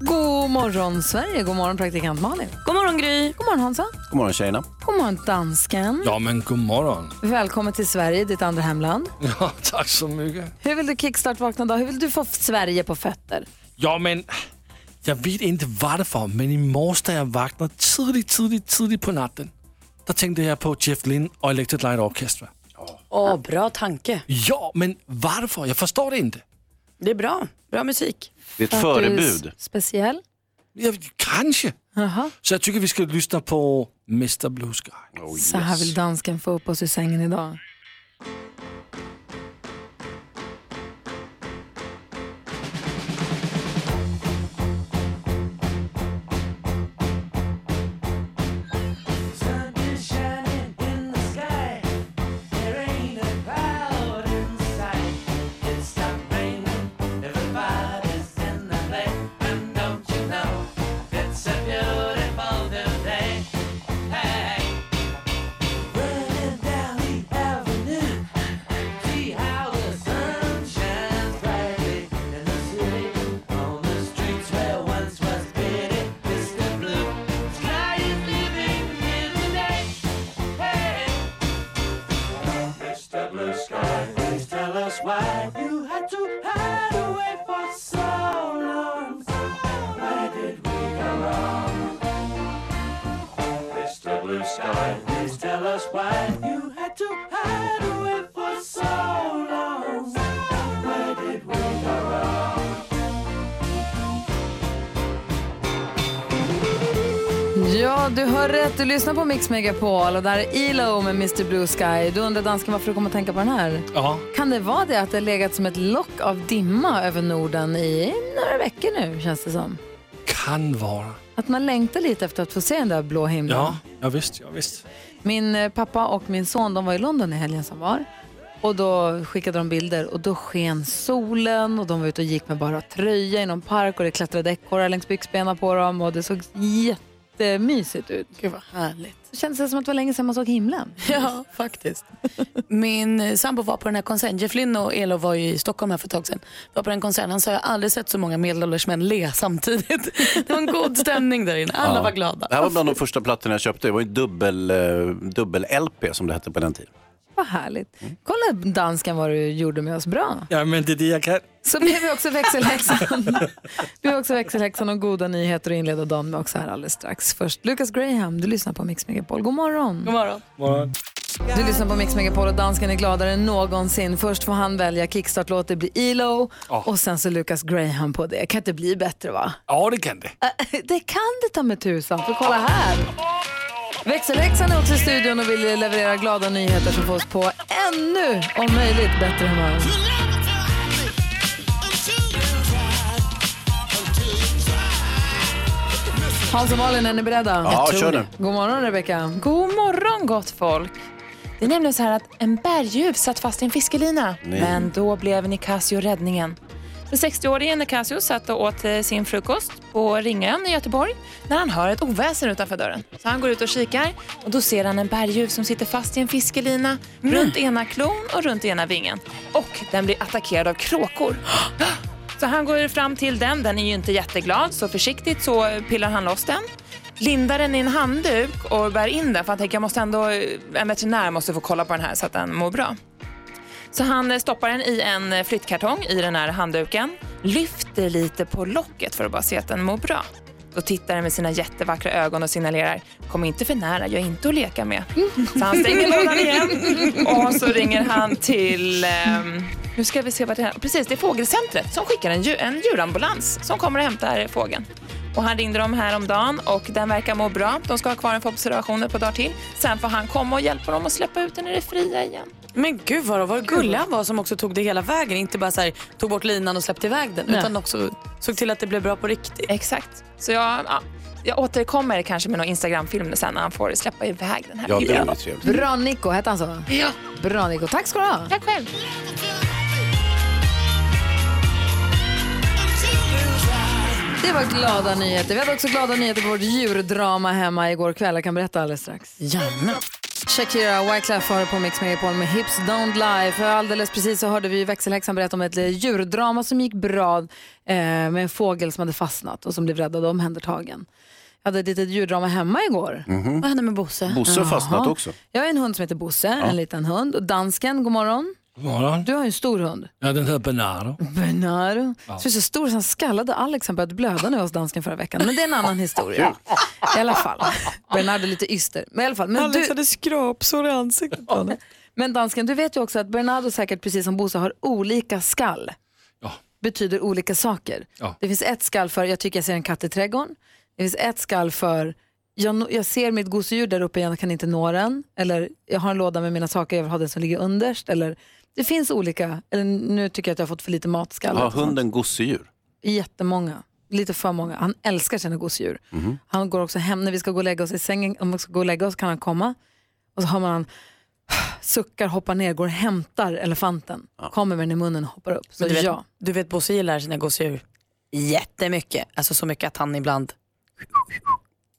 God morgon Sverige, god morgon praktikant Malin. God morgon Gry. God morgon Hansa. God morgon tjejerna. God morgon dansken. Ja, men god morgon. Välkommen till Sverige, ditt andra hemland. Ja, tack så mycket. Hur vill du kickstart-vakna då? Hur vill du få Sverige på fötter? Ja, men jag vet inte varför, men i morse när jag vaknade tidigt, tidigt, tidigt på natten, då tänkte jag på Jeff Lynne och Electric Light Orchestra. Åh, bra tanke. Ja, men varför? Jag förstår det inte. Det är bra. Bra musik. Det är ett För att du är förebud. Speciell? Ja, kanske. Jaha. Så jag tycker vi ska lyssna på Mr Blue Sky. Oh, Så här vill dansken få upp oss ur sängen idag. Please tell us why you had to hide away for so long I made it weep Ja, du hör rätt. Du lyssnar på Mix Megapol och där är ELO med Mr Blue Sky. Du undrar dansken varför du kommer att tänka på den här? Ja. Kan det vara det att det har legat som ett lock av dimma över Norden i några veckor nu, känns det som? Kan vara. Att man längtar lite efter att få se den där blå himlen. Ja, ja visst, ja visst. Min eh, pappa och min son de var i London i helgen som var. Och då skickade de bilder och då sken solen och de var ute och gick med bara tröja i någon park och det klättrade ekorrar längs byxbenen på dem och det såg jättemysigt ut. Gud vad härligt. Det kändes som att det var länge sedan man såg himlen. Ja, faktiskt. Min sambo var på den här konserten. Jeff Lynne och Elo var ju i Stockholm här för ett tag sedan. Var på den konserten. Han sa jag har aldrig sett så många medelålders män le samtidigt. Det var en god stämning där inne. Alla Ja. var glada. Det här var bland de första plattorna jag köpte. Det var ju dubbel, eh, dubbel-LP som det hette på den tiden. Vad härligt. Kolla dansken vad du gjorde med oss bra. Ja, men det är det jag kan. Så blev vi också växelhäxan. vi har också växelhäxan och goda nyheter att inleda dagen med också här alldeles strax. Först Lucas Graham, du lyssnar på Mix Megapol. God morgon. God morgon. morgon. Du lyssnar på Mix Megapol och dansken är gladare än någonsin. Först får han välja kickstart-låt, det blir ELO och sen så Lucas Graham på det. Kan inte bli bättre va? Ja, det kan det. Det kan det ta med tusan, för kolla här. Växelhäxan är också i studion och vill leverera glada nyheter som får oss på ännu, om möjligt, bättre humör. Hans och Malin, är ni beredda? Ja, kör nu. God morgon Rebecka. God morgon gott folk. Det är nämligen så här att en berguv satt fast i en fiskelina. Nej. Men då blev Nicasio räddningen. Den 60-årige Nicasio satt och åt eh, sin frukost på Ringön i Göteborg när han hör ett oväsen utanför dörren. Så han går ut och kikar och då ser han en berguv som sitter fast i en fiskelina runt ena klon och runt ena vingen. Och den blir attackerad av kråkor. Så han går fram till den, den är ju inte jätteglad, så försiktigt så pillar han loss den. Lindar den i en handduk och bär in den för han tänker jag måste ändå, en veterinär måste få kolla på den här så att den mår bra. Så han eh, stoppar den i en eh, flyttkartong i den här handduken, lyfter lite på locket för att bara se att den mår bra. Då tittar den med sina jättevackra ögon och signalerar kom inte för nära, jag är inte att leka med. Så han stänger lådan igen och så ringer han till, um, nu ska vi se vad det är, precis det är fågelcentret som skickar en, djur, en djurambulans som kommer och hämtar fågeln. Och han ringde dem häromdagen och den verkar må bra. De ska ha kvar den för observationer på dagar till. Sen får han komma och hjälpa dem att släppa ut den i det fria igen. Men gud vad, vad gullig han var som också tog det hela vägen. Inte bara så här, tog bort linan och släppte iväg den Nej. utan också såg till att det blev bra på riktigt. Exakt. Så jag, ja, jag återkommer kanske med någon Instagramfilm sen när han får släppa iväg den här Ja, det bilden. blir trevligt. Bra Nico, hette han så? Ja, Bra Nico, tack ska du ha. tack själv. Det var glada nyheter. Vi hade också glada nyheter på vårt djurdrama hemma igår kväll. Jag kan berätta alldeles strax. Gärna. Shakira Wyclef har på Mix Megapol med Hips Don't Lie. För alldeles precis så hörde vi växelhäxan berätta om ett djurdrama som gick bra eh, med en fågel som hade fastnat och som blev räddad och omhändertagen. Jag hade ett litet djurdrama hemma igår. Vad hände med Bosse? Bosse har fastnat också. Jag har en hund som heter Bosse, en liten hund. Och dansken, god morgon. Morgon. Du har ju en stor hund. Ja, den heter Bernardo. Bernardo. Så är så stor så han skallade Alex han började blöda nu hos dansken förra veckan. Men det är en annan historia. I alla fall. Bernardo är lite yster. Men i alla fall. Men du... hade skrapsår i ansiktet på honom. Men dansken, du vet ju också att Bernardo säkert precis som Bosse har olika skall. Ja. Betyder olika saker. Ja. Det finns ett skall för, jag tycker jag ser en katt i trädgården. Det finns ett skall för, jag, jag ser mitt gosedjur där uppe, jag kan inte nå den. Eller jag har en låda med mina saker, jag vill ha den som ligger underst. Eller, det finns olika, eller nu tycker jag att jag har fått för lite matskall. Har hunden gosedjur? Jättemånga. Lite för många. Han älskar sina gosedjur. Mhm. Han går också hem när vi ska gå och lägga oss i sängen. Om vi ska gå och lägga oss kan han komma. Och så har man han suckar, hoppar ner, går och hämtar elefanten. Kommer med den i munnen och hoppar upp. Så Men du vet, ja. du vet Bosse gillar sina gosedjur jättemycket. Alltså så mycket att han ibland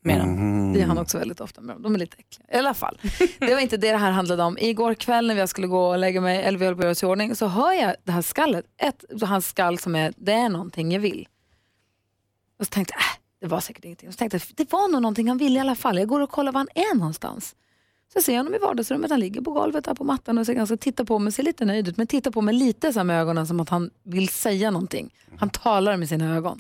med dem. Det är han också väldigt ofta med dem. De är lite äckliga. I alla fall. Det var inte det det här handlade om. Igår kväll när jag skulle gå och lägga mig, eller vi höll på att göra oss i ordning, så hör jag det här skallet. Ett, hans skall som är, det är någonting jag vill. Och så tänkte jag, äh, det var säkert ingenting. Och så tänkte jag, det var nog någonting han ville i alla fall. Jag går och kollar var han är någonstans. Så ser jag honom i vardagsrummet, han ligger på golvet där på mattan och så ganska tittar på mig, ser lite nöjd ut, men tittar på mig lite så med ögonen som att han vill säga någonting. Han talar med sina ögon.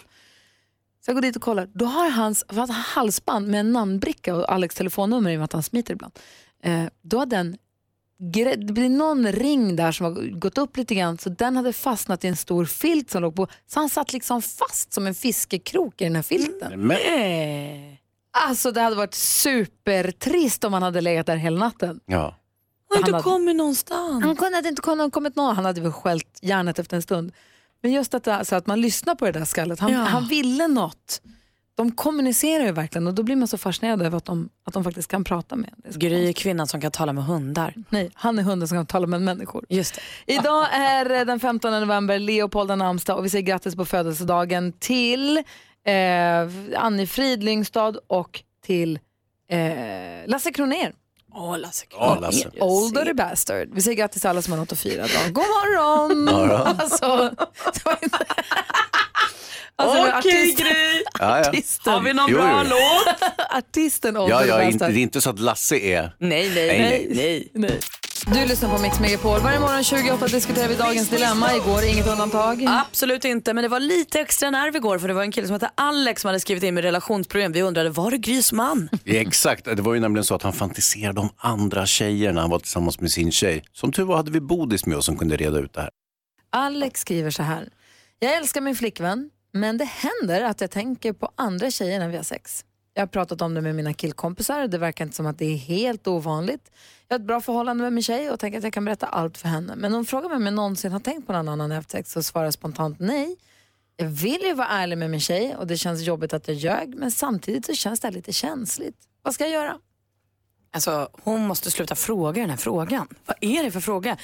Så jag går dit och kollar. Då har hans han har halsband med en namnbricka och Alex telefonnummer i och med att han smiter ibland. Eh, då har den, det blir någon ring där som har gått upp lite grann så den hade fastnat i en stor filt som låg på. Så han satt liksom fast som en fiskekrok i den här filten. Men, Alltså det hade varit supertrist om han hade legat där hela natten. ja. Har Han inte hade- kommit någonstans. Han kunde hade inte kommit någon, han hade väl skällt järnet efter en stund. Men just att, alltså att man lyssnar på det där skallet, han, Ja. han ville något. De kommunicerar ju verkligen och då blir man så fascinerad över att de, att de faktiskt kan prata med en. Gry är kvinnan som kan tala med hundar. Nej, han är hunden som kan tala med människor. Just det. Idag är det den 15 november, Leopold har namnsdag och vi säger grattis på födelsedagen till eh, Annie Fridlingstad och till eh, Lasse Kroner. Åh, Lasse Ja, Lasse. Older bastard. Vi säger grattis till alla som har något att fira idag. God morgon! alltså, alltså, det var artist, Ja, ja. artisten, Har vi någon Jo, bra jo. låt? artisten Older Ja, ja, bastard. inte, det är inte så att Lasse är... Nej, nej, Nej, nej. nej. Nej. Du lyssnar på Mix Megapol. Varje morgon 28 diskuterar vi dagens dilemma. Igår inget undantag. Absolut inte, men det var lite extra nerv igår för det var en kille som hette Alex som hade skrivit in med relationsproblem. Vi undrade, var det Grys man? Exakt, det var ju nämligen så att han fantiserade om andra tjejer när han var tillsammans med sin tjej. Som tur var hade vi Bodis med oss som kunde reda ut det här. Alex skriver så här. Jag älskar min flickvän, men det händer att jag tänker på andra tjejer när vi har sex. Jag har pratat om det med mina killkompisar. Det verkar inte som att det är helt ovanligt. Jag har ett bra förhållande med min tjej och tänker att jag kan berätta allt för henne. Men hon frågar mig om jag någonsin har tänkt på någon annan efter sex så svarar jag spontant nej. Jag vill ju vara ärlig med min tjej och det känns jobbigt att jag ljög men samtidigt så känns det här lite känsligt. Vad ska jag göra? Alltså, hon måste sluta fråga den här frågan. Vad är det för fråga?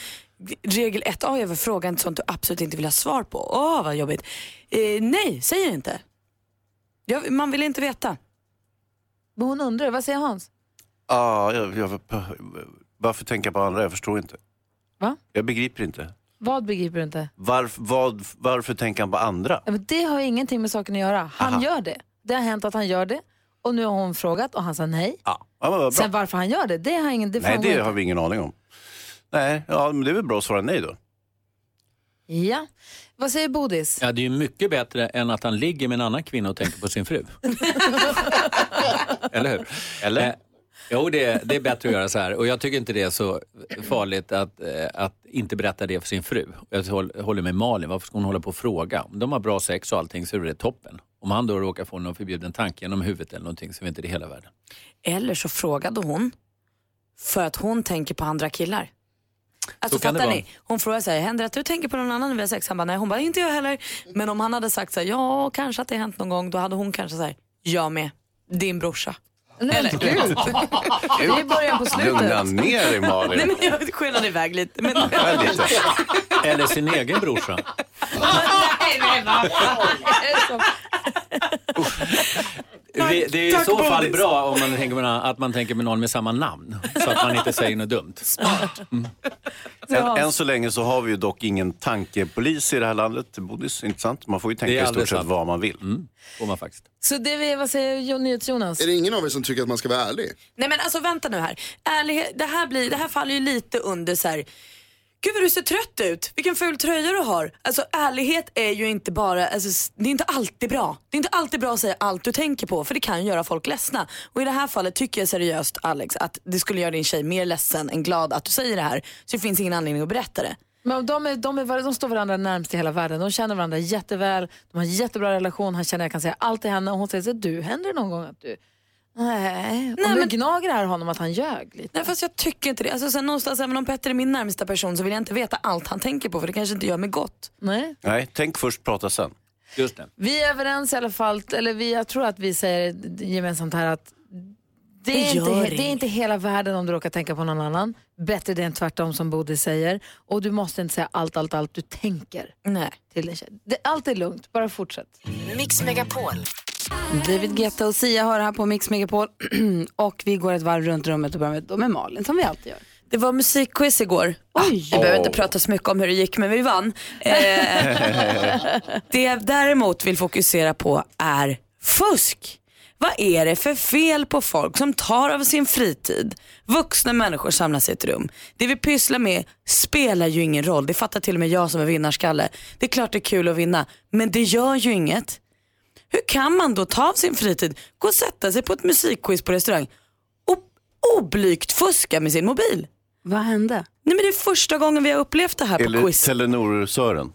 Regel 1A är väl fråga sånt du absolut inte vill ha svar på. Åh, vad jobbigt. Eh, nej, säg det inte. Jag, man vill inte veta. Men hon undrar, vad säger Hans? Ah, jag, jag, varför tänka på andra? Jag förstår inte. Va? Jag begriper inte. Vad begriper du inte? Varf, vad, varför tänker han på andra? Ja, men det har ingenting med saken att göra. Han Aha. gör det. Det har hänt att han gör det. Och nu har hon frågat och han sa nej. Ja, ja. Sen varför han gör det, det har ingen... Det Nej, det inte. har vi ingen aning om. Nej, ja, men det är väl bra att svara nej då. Ja. Vad säger Bodis? Ja, det är ju mycket bättre än att han ligger med en annan kvinna och tänker på sin fru. Eller hur? Eller? Eh, jo, det är, det är bättre att göra så här. Och jag tycker inte det är så farligt att, eh, att inte berätta det för sin fru. Jag håll- håller med Malin, varför ska hon hålla på och fråga? Om de har bra sex och allting så är det toppen. Om han då råkar få någon förbjuden tanke genom huvudet eller någonting så är inte det hela världen. Eller så frågade hon för att hon tänker på andra killar. Alltså Så fattar ni? Hon frågar sig, händer det att du tänker på någon annan när vi har sex? Han bara, nej. Hon bara, inte jag heller. Men om han hade sagt så här, ja kanske att det hänt någon gång, då hade hon kanske sagt, jag med. din brorsa. Nej, gud. Det är början på slutet. Lugna ner dig Nej, Malin. men jag skenade iväg lite. Men... Lite. Eller sin egen brorsa. Det, det är i så fall bra om man tänker med, att man tänker med någon med samma namn. Så att man inte säger något dumt. Än, än så länge så har vi ju dock ingen tankepolis i det här landet, Bodis, inte sant? Man får ju tänka i stort sett vad man vill. Får man faktiskt. Så det vi, vad säger NyhetsJonas? Är det ingen av er som tycker att man ska vara ärlig? Nej men alltså vänta nu här. Ärlighet, det, här blir, det här faller ju lite under så här. Gud vad du ser trött ut. Vilken ful tröja du har. Alltså ärlighet är ju inte bara, alltså, det är inte alltid bra. Det är inte alltid bra att säga allt du tänker på för det kan göra folk ledsna. Och i det här fallet tycker jag seriöst Alex att det skulle göra din tjej mer ledsen än glad att du säger det här. Så det finns ingen anledning att berätta det. Men de, är, de, är, de står varandra närmast i hela världen. De känner varandra jätteväl. De har en jättebra relation. Han känner att jag kan säga allt till henne. Och hon säger så du, händer det någon gång att du... Nej. Och nu men- gnager det här honom att han ljög lite. Nej fast jag tycker inte det. Alltså, sen någonstans, även om Petter är min närmsta person så vill jag inte veta allt han tänker på för det kanske inte gör mig gott. Nej. Nej, tänk först, prata sen. Just det. Vi är överens i alla fall, eller vi, jag tror att vi säger gemensamt här att det är, inte, det är inte hela världen om du råkar tänka på någon annan. Bättre det än tvärtom som Bodil säger. Och du måste inte säga allt, allt, allt du tänker Nej. till din tjej. Det, allt är lugnt, bara fortsätt. Mix Megapol. David Guetta och Sia hör här på Mix Megapol och vi går ett varv runt rummet och börjar med, med Malin som vi alltid gör. Det var musikquiz igår. Oj. Vi behöver inte prata så mycket om hur det gick men vi vann. Eh, det jag däremot vill fokusera på är fusk. Vad är det för fel på folk som tar av sin fritid? Vuxna människor samlas i ett rum. Det vi pysslar med spelar ju ingen roll. Det fattar till och med jag som är vinnarskalle. Det är klart det är kul att vinna, men det gör ju inget. Hur kan man då ta av sin fritid, gå och sätta sig på ett musikquiz på restaurang och oblygt fuska med sin mobil? Vad hände? Nej men det är första gången vi har upplevt det här på Eller quiz. Telenor-Sören.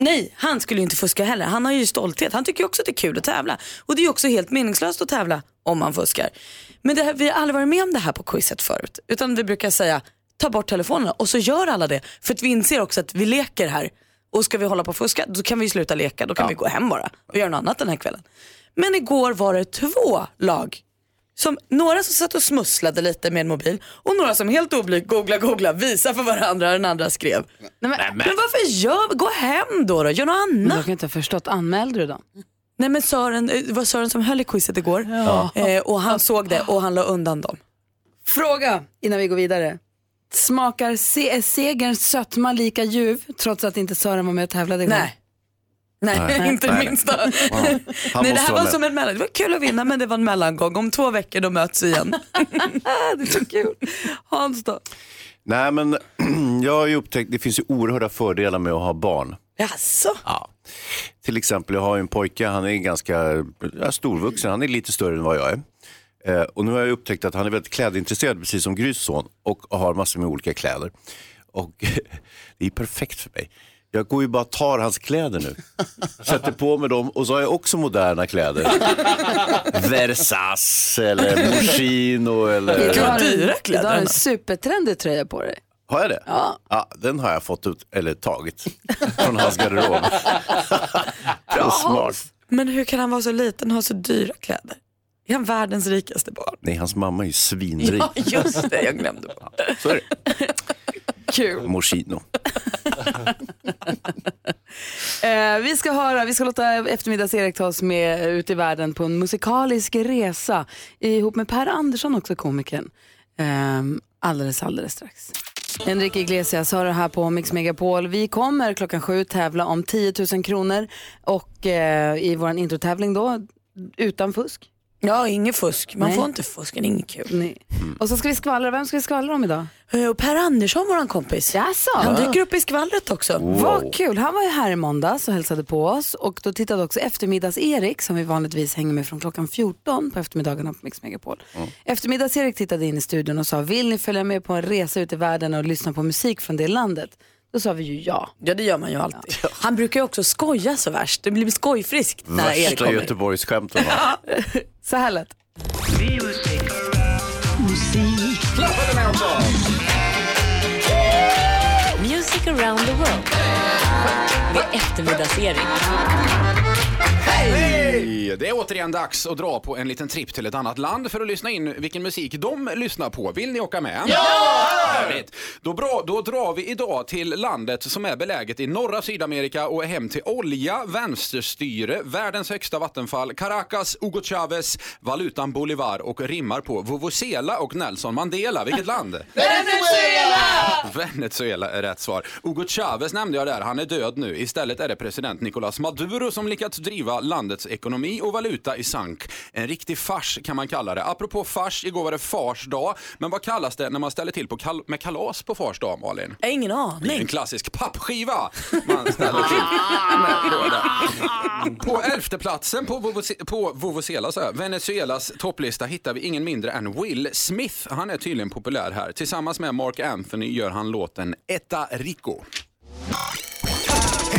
Nej, han skulle ju inte fuska heller. Han har ju stolthet. Han tycker också att det är kul att tävla. Och det är ju också helt meningslöst att tävla om man fuskar. Men det här, vi har aldrig varit med om det här på quizet förut. Utan vi brukar säga, ta bort telefonerna och så gör alla det. För att vi inser också att vi leker här. Och ska vi hålla på och fuska, då kan vi sluta leka. Då kan vi gå hem bara och göra något annat den här kvällen. Men igår var det två lag. Som, några som satt och smusslade lite med en mobil och några som helt oblygt googla googla visar för varandra vad den andra skrev. Nej, men, Men varför gör, gå hem då, då. gör något men annat. jag kan inte ha förstått, anmälde du dem? Nej men Sören, eh, det var Sören som höll i quizet igår eh, och han såg det och han la undan dem. Fråga innan vi går vidare. Smakar se- segerns sötma lika ljuv trots att inte Sören var med och tävlade igår? Nej. Nej, Nej. inte det Nej. minsta. Han Nej, det här var som en mellan. Det var kul att vinna men det var en mellangång. Om två veckor då möts vi igen. det är så kul. Hans då? Nej, men jag har ju upptäckt det finns ju oerhörda fördelar med att ha barn. Jaså? Ja. Till exempel, jag har ju en pojke, han är ganska ja, storvuxen, han är lite större än vad jag är. Eh, och nu har jag upptäckt att han är väldigt klädintresserad, precis som Grys son, och har massor med olika kläder. Och det är perfekt för mig. Jag går ju bara och tar hans kläder nu. Sätter på mig dem och så har jag också moderna kläder. Versace eller Moschino eller... Du har dyra Du har kläder. en supertrendig tröja på dig. Har jag det? Ja. Den har jag fått ut, eller tagit från hans garderob. så smart. Men hur kan han vara så liten och ha så dyra kläder? Är han världens rikaste barn? Nej, hans mamma är ju svinrik. Ja, just det. Jag glömde bort det. Så är det. Kul. Moschino. Eh, vi ska höra, vi ska låta eftermiddags-Erik ta oss med ut i världen på en musikalisk resa ihop med Per Andersson också, komikern. Eh, alldeles, alldeles strax. Enrique Iglesias har det här på Mix Megapol. Vi kommer klockan sju tävla om 10 000 kronor och eh, i vår introtävling då, utan fusk. Ja, inget fusk. Man Nej. får inte fuska, det är inget kul. Nej. Och så ska vi skvallra, vem ska vi skvallra om idag? Eh, Per Andersson, våran kompis. Jaså? Han dyker upp i skvallret också. Vad kul, han var ju här i måndags och hälsade på oss och då tittade också eftermiddags-Erik som vi vanligtvis hänger med från klockan 14 på eftermiddagarna på Mix Megapol. Eftermiddags-Erik tittade in i studion och sa, vill ni följa med på en resa ut i världen och lyssna på musik från det landet? Då sa vi ju ja. Ja, det gör man ju alltid. Han brukar ju också skoja så värst. Det blir skojfriskt när Erik Värsta kommer. Göteborgsskämten. va? Så här lät Music around the world. Med eftermiddags-Erik. Hej! Det är återigen dags att dra på en liten tripp till ett annat land för att lyssna in vilken musik de lyssnar på. Vill ni åka med? Ja! Härligt! Då, bra, då drar vi idag till landet som är beläget i norra Sydamerika och är hem till olja, vänsterstyre, världens högsta vattenfall, Caracas, Hugo Chavez, valutan Bolivar och rimmar på Vuvuzela och Nelson Mandela. Vilket land? Venezuela! Venezuela är rätt svar. Hugo Chavez nämnde jag där, han är död nu. Istället är det president Nicolás Maduro som lyckats driva landets ekonomi och valuta i sank. En riktig fars kan man kalla det. Apropå fars, igår var det fars dag. Men vad kallas det när man ställer till på kal med kalas på fars dag, Malin? Ingen aning. en klassisk pappskiva man ställer till med. På elfte platsen på, så här, Venezuelas topplista hittar vi ingen mindre än Will Smith. Han är tydligen populär här. Tillsammans med Mark Anthony gör han låten Etta Rico.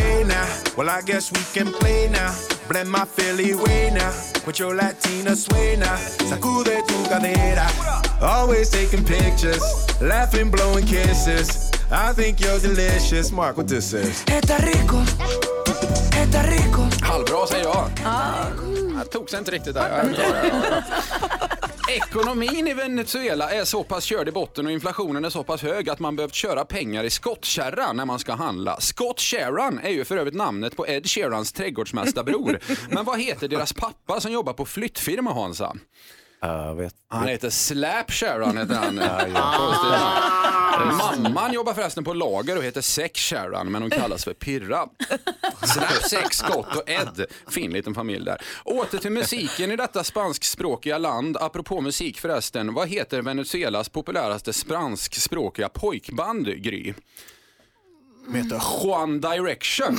Hey uh. now, well I guess we can play now. Blend my Philly way now uh. with your Latina sway now. Sacude tu cadera. Always taking pictures, laughing, blowing kisses. I think you're delicious. Mark, what this is? Eta rico. Eta rico. Halvbra säger jag. Ah. Jag tog sig inte riktigt där. Jag tar det. Ekonomin i Venezuela är så pass körd i botten och inflationen är så pass hög att man behövt köra pengar i skottkärra när man ska handla. Scott Sheeran är ju för övrigt namnet på Ed Sheerans trädgårdsmästarbror. Men vad heter deras pappa som jobbar på flyttfirma Hansa? Jag vet. Han heter Slap Sharon heter han. Mamman jobbar förresten på lager och heter Sex Sharon men hon kallas för Pirra. Slap, Sex, Scott och Ed. Fin liten familj där. Åter till musiken i detta spanskspråkiga land. Apropå musik förresten, vad heter Venezuelas populäraste spanskspråkiga pojkband, Gry? Heter Juan Direction.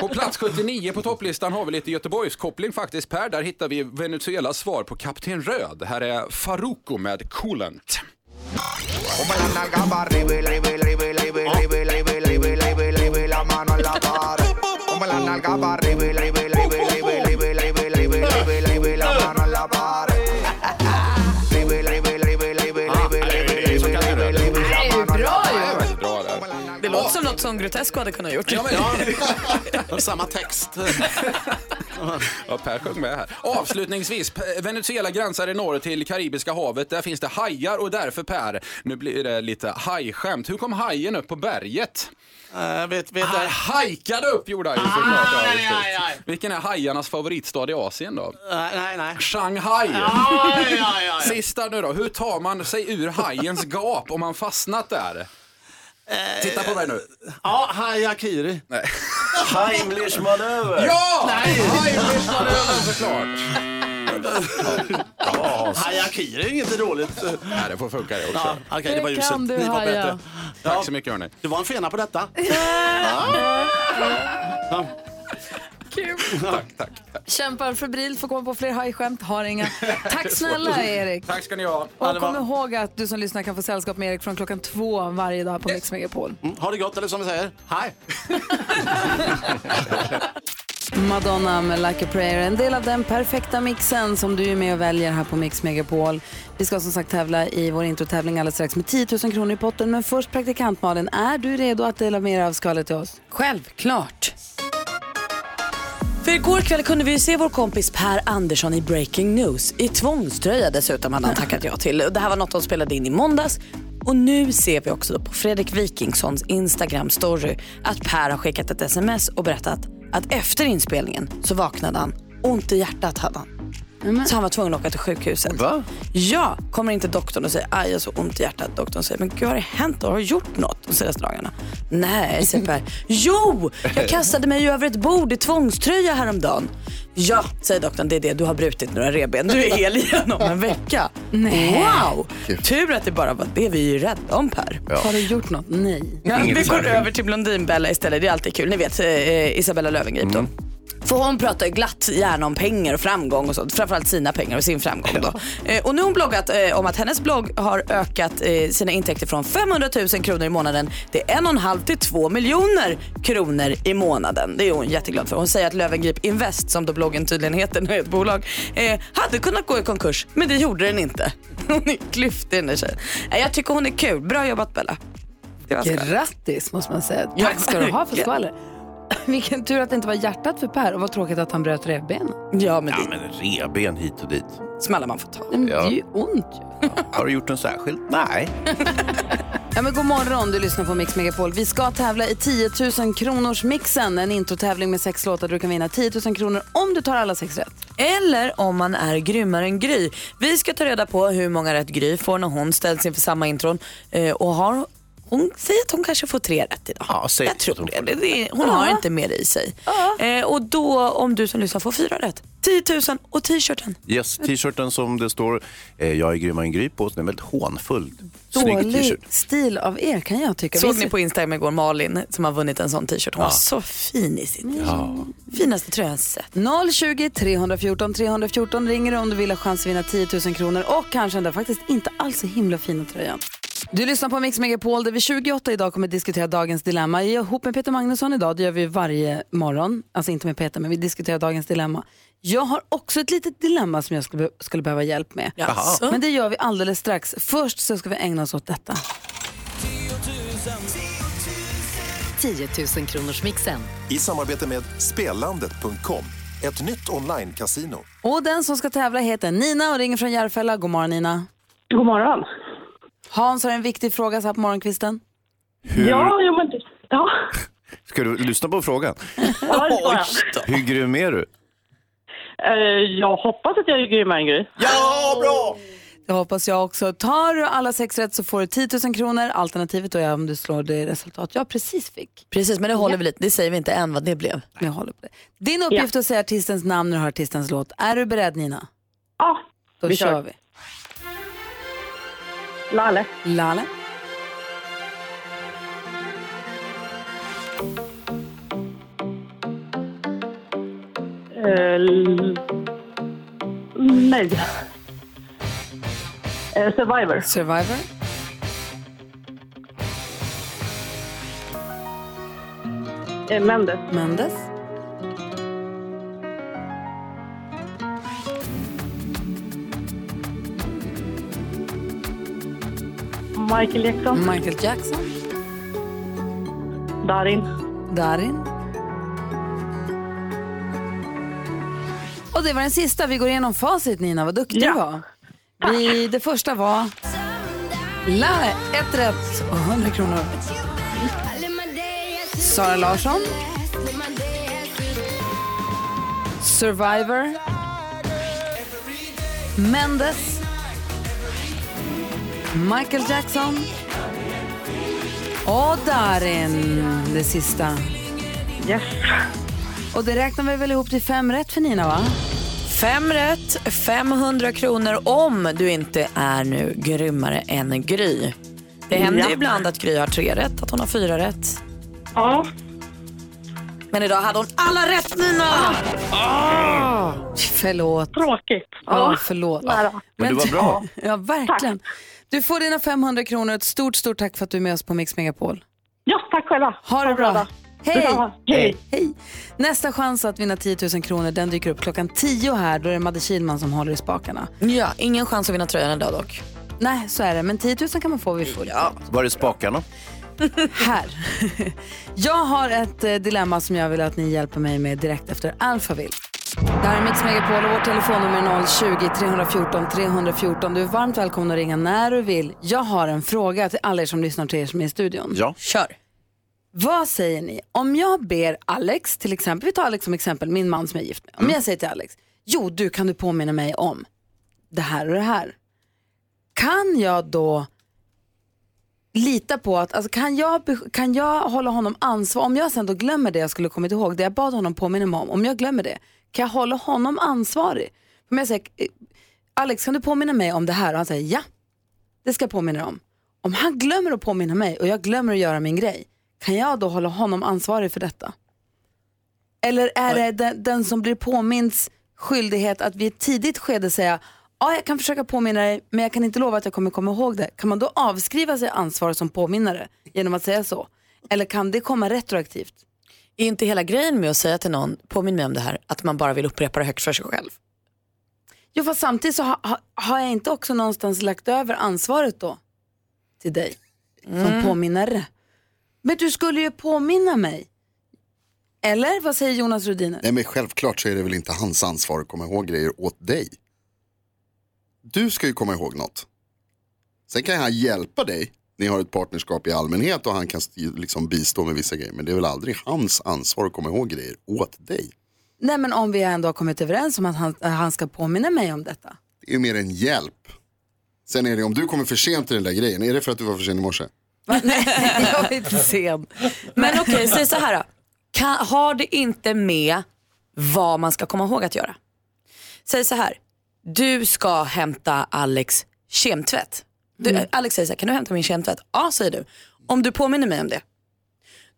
På plats 79 på topplistan har vi lite Göteborgskoppling faktiskt Per. Där hittar vi Venezuelas svar på Kapten Röd. Här är Faruko med Coolant. Som Grotesco hade kunnat gjort. Ja, men, ja. Samma text. Ja, Per sjöng med här. Avslutningsvis, Venezuela gränsar i norr till Karibiska havet. Där finns det hajar och därför Per, nu blir det lite hajskämt. Hur kom hajen upp på berget? Uh, vet, vet Han hajkade upp gjorde han ju såklart. Ja, just det. Vilken är hajarnas favoritstad i Asien då? Nej, nej, nej. Shanghai. Aj, aj, aj, aj. Sista nu då. Hur tar man sig ur hajens gap om man fastnat där? Titta på mig nu. Ja, hajakiri. Nej. Heimlich manöver! Ja! Nej! Heimlich-manövern såklart. Hajakiri är inget dåligt. Nej, det får funka det också. Ja, Okej, det var Det uselt. kan du, Ni var bättre. Tack så mycket hörni. Det var en fena på detta. Tack, tack. Kämpar febrilt för att komma på fler hajskämt, har inga. Tack snälla Erik. Tack ska ni ha. Och kom ihåg att du som lyssnar kan få sällskap med Erik från klockan två varje dag på Mix Megapol. Mm, ha det gott, eller som vi säger, hej. Madonna med Like a prayer, en del av den perfekta mixen som du är med och väljer här på Mix Megapol. Vi ska som sagt tävla i vår introtävling alldeles strax med 10 000 kronor i potten. Men först praktikant Malin, är du redo att dela med dig av skalet till oss? Självklart. För igår kväll kunde vi se vår kompis Per Andersson i Breaking News. I tvångströja dessutom hade han tackat ja till. Det här var något de spelade in i måndags. Och nu ser vi också på Fredrik Wikingssons Instagram story att Per har skickat ett sms och berättat att efter inspelningen så vaknade han. Ont i hjärtat hade han. Så han var tvungen att åka till sjukhuset. Va? Ja, kommer inte doktorn och säger aj jag har så ont i hjärtat. Doktorn säger men gud har det hänt? Har du gjort något de senaste dagarna? Nej, säger Per. Jo, jag kastade mig över ett bord i tvångströja häromdagen. Ja, säger doktorn, det är det. Du har brutit några revben. Du är hel igenom en vecka. Nej. Wow! Tur att det bara var det vi är ju rädda om Per. Har du gjort något? Nej. Ja, vi går över till Blondinbella istället. Det är alltid kul. Ni vet eh, Isabella Löwengrip då. För hon pratar ju glatt gärna om pengar och framgång och sånt. Framförallt sina pengar och sin framgång då. Eh, och nu har hon bloggat eh, om att hennes blogg har ökat eh, sina intäkter från 500 000 kronor i månaden till en och en halv till två miljoner kronor i månaden. Det är hon jätteglad för. Hon säger att Löwengrip Invest, som då bloggen tydligen heter, nu är ett bolag, hade kunnat gå i konkurs. Men det gjorde den inte. Hon är klyftig den där tjejen. Jag tycker hon är kul. Bra jobbat Bella. Grattis måste man säga. Tack ska du ha för skvaller. Vilken tur att det inte var hjärtat för Per och vad tråkigt att han bröt revbenen. Ja, men Ja, men reben hit och dit. smällar man får ta. Men Det Ja. är ju ont ju. Har du gjort en särskild? Nej. Ja, men god morgon, du lyssnar på Mix Megapol. Vi ska tävla i 10 000 kronors mixen, en introtävling med sex låtar där du kan vinna 10 000 kronor om du tar alla sex rätt. Eller om man är grymmare än Gry. Vi ska ta reda på hur många rätt Gry får när hon ställs inför samma intron. Eh, och har, hon säger att hon kanske får tre rätt idag. Ja, säg Jag tror hon det. det, det hon Ja. har inte mer i sig. Eh, och då om du som lyssnar får fyra rätt, 10 000 och t-shirten. Yes, t-shirten som det står eh, “Jag är grymmare än Gry” på, den är väldigt hånfull. Dålig t-shirt. stil av er kan jag tycka. Såg ni på Instagram igår Malin som har vunnit en sån t-shirt. Hon var så fin i sin finaste tröja jag sett. 020 314 314 ringer om du vill ha chans att vinna 10 000 kronor och kanske den där faktiskt inte alls så himla fina tröjan. Du lyssnar på Mix Megapol där vi 28 idag kommer att diskutera dagens dilemma. Jag är ihop med Peter Magnusson idag, det gör vi varje morgon. Alltså inte med Peter, men vi diskuterar dagens dilemma. Jag har också ett litet dilemma som jag skulle, skulle behöva hjälp med. Jaså? Men det gör vi alldeles strax. Först så ska vi ägna oss åt detta. 10 000 kronors mixen. I samarbete med Spelandet.com, ett nytt online-casino. Och den som ska tävla heter Nina och ringer från Järfälla. God morgon Nina. God morgon. Hans har en viktig fråga så här på morgonkvisten. Hur, Ja, jo, men, ja. Ska du lyssna på frågan? ja det får jag. Hur grym är du? Eh, Jag hoppas att jag är grymmare än Gry. Ja, bra! Det hoppas jag också. Tar du alla sex rätt så får du 10 000 kronor. Alternativet då är om du slår det resultat jag precis fick. Precis, men det håller vi lite. Det säger vi inte än vad det blev. Men jag håller på det. Din uppgift är att säga artistens namn när du hör artistens låt. Är du beredd Nina? Ja, Då vi kör kör. vi. Lale. Eh, l- nej. Eh, Survivor. Survivor. Eh, Mendes. Mendes. Michael Jackson. Michael Jackson. Darin. Darin. Och det var den sista. Vi går igenom facit Nina. Vad duktig Ja. du var. Vi, det första var Lale. Ett rätt och 100 kronor. Sara Larsson. Survivor. Mendes. Michael Jackson. Och Darin, det sista. Yes. Och det räknar vi väl ihop till fem rätt för Nina va? Fem rätt, 500 kronor om du inte är nu grymmare än Gry. Det händer Ja. ju ibland att Gry har tre rätt, att hon har fyra rätt. Ja. Men idag hade hon alla rätt Nina! Förlåt. Tråkigt. Ja, förlåt. Nära. Men du var bra. Ja, verkligen. Du får dina 500 kronor. Ett stort, stort tack för att du är med oss på Mix Megapol. Ja, tack själva. Ha det bra. Hej! Hej. Hej! Nästa chans att vinna 10 000 kronor den dyker upp klockan 10 här. Då är det Madde Kihlman som håller i spakarna. Ja, ingen chans att vinna tröjan idag dock. Nej, så är det. Men 10 000 kan man få vid full ja. Var är spakarna? Här. Jag har ett eh, dilemma som jag vill att ni hjälper mig med direkt efter Alphaville. Det här är Mix Megapol och vårt telefonnummer är 020 314 314. Du är varmt välkommen att ringa när du vill. Jag har en fråga till alla er som lyssnar till er som är i studion. Ja. Kör. Vad säger ni? Om jag ber Alex, till exempel, vi tar Alex som exempel, min man som är gift med. Om jag säger till Alex, jo du kan du påminna mig om det här och det här. Kan jag då lita på att, alltså kan jag, kan jag hålla honom ansvar, om jag sen då glömmer det jag skulle kommit ihåg, det jag bad honom påminna mig om, om jag glömmer det, kan jag hålla honom ansvarig? Om jag säger, eh, Alex kan du påminna mig om det här? Och han säger ja, det ska jag påminna om. Om han glömmer att påminna mig och jag glömmer att göra min grej, kan jag då hålla honom ansvarig för detta? Eller är det den, den som blir påminns skyldighet att vid ett tidigt skede säga ja, jag kan försöka påminna dig, men jag kan inte lova att jag kommer komma ihåg det. Kan man då avskriva sig ansvar som påminnare genom att säga så? Eller kan det komma retroaktivt? Är inte hela grejen med att säga till någon, påminn mig om det här, att man bara vill upprepa det högt för sig själv? Jo, fast samtidigt så ha, ha, har jag inte också någonstans lagt över ansvaret då till dig som Mm. påminnare. Men du skulle ju påminna mig. Eller vad säger Jonas Rhodiner? Nej men självklart så är det väl inte hans ansvar att komma ihåg grejer åt dig. Du ska ju komma ihåg något. Sen kan han hjälpa dig. Ni har ett partnerskap i allmänhet och han kan liksom bistå med vissa grejer. Men det är väl aldrig hans ansvar att komma ihåg grejer åt dig. Nej men om vi ändå har kommit överens om att han, att han ska påminna mig om detta. Det är ju mer en hjälp. Sen är det om du kommer för sent till den där grejen. Är det för att du var för sen i morse? Jag är inte sen. Men okej, säg så här då. Kan, har det inte med vad man ska komma ihåg att göra? Säg så här. Du ska hämta Alex kemtvätt. Du, Mm. Alex säger så här, kan du hämta min kemtvätt? Ja, säger du. Om du påminner mig om det.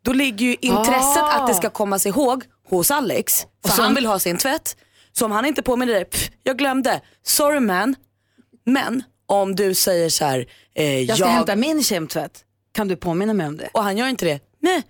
Då ligger ju intresset Ah. att det ska kommas ihåg hos Alex. För han vill ha sin tvätt. Så om han inte påminner dig, pff, jag glömde. Sorry man. Men om du säger så här, eh, Jag ska hämta min kemtvätt. Kan du påminna mig om det? Och han gör inte det. Nej.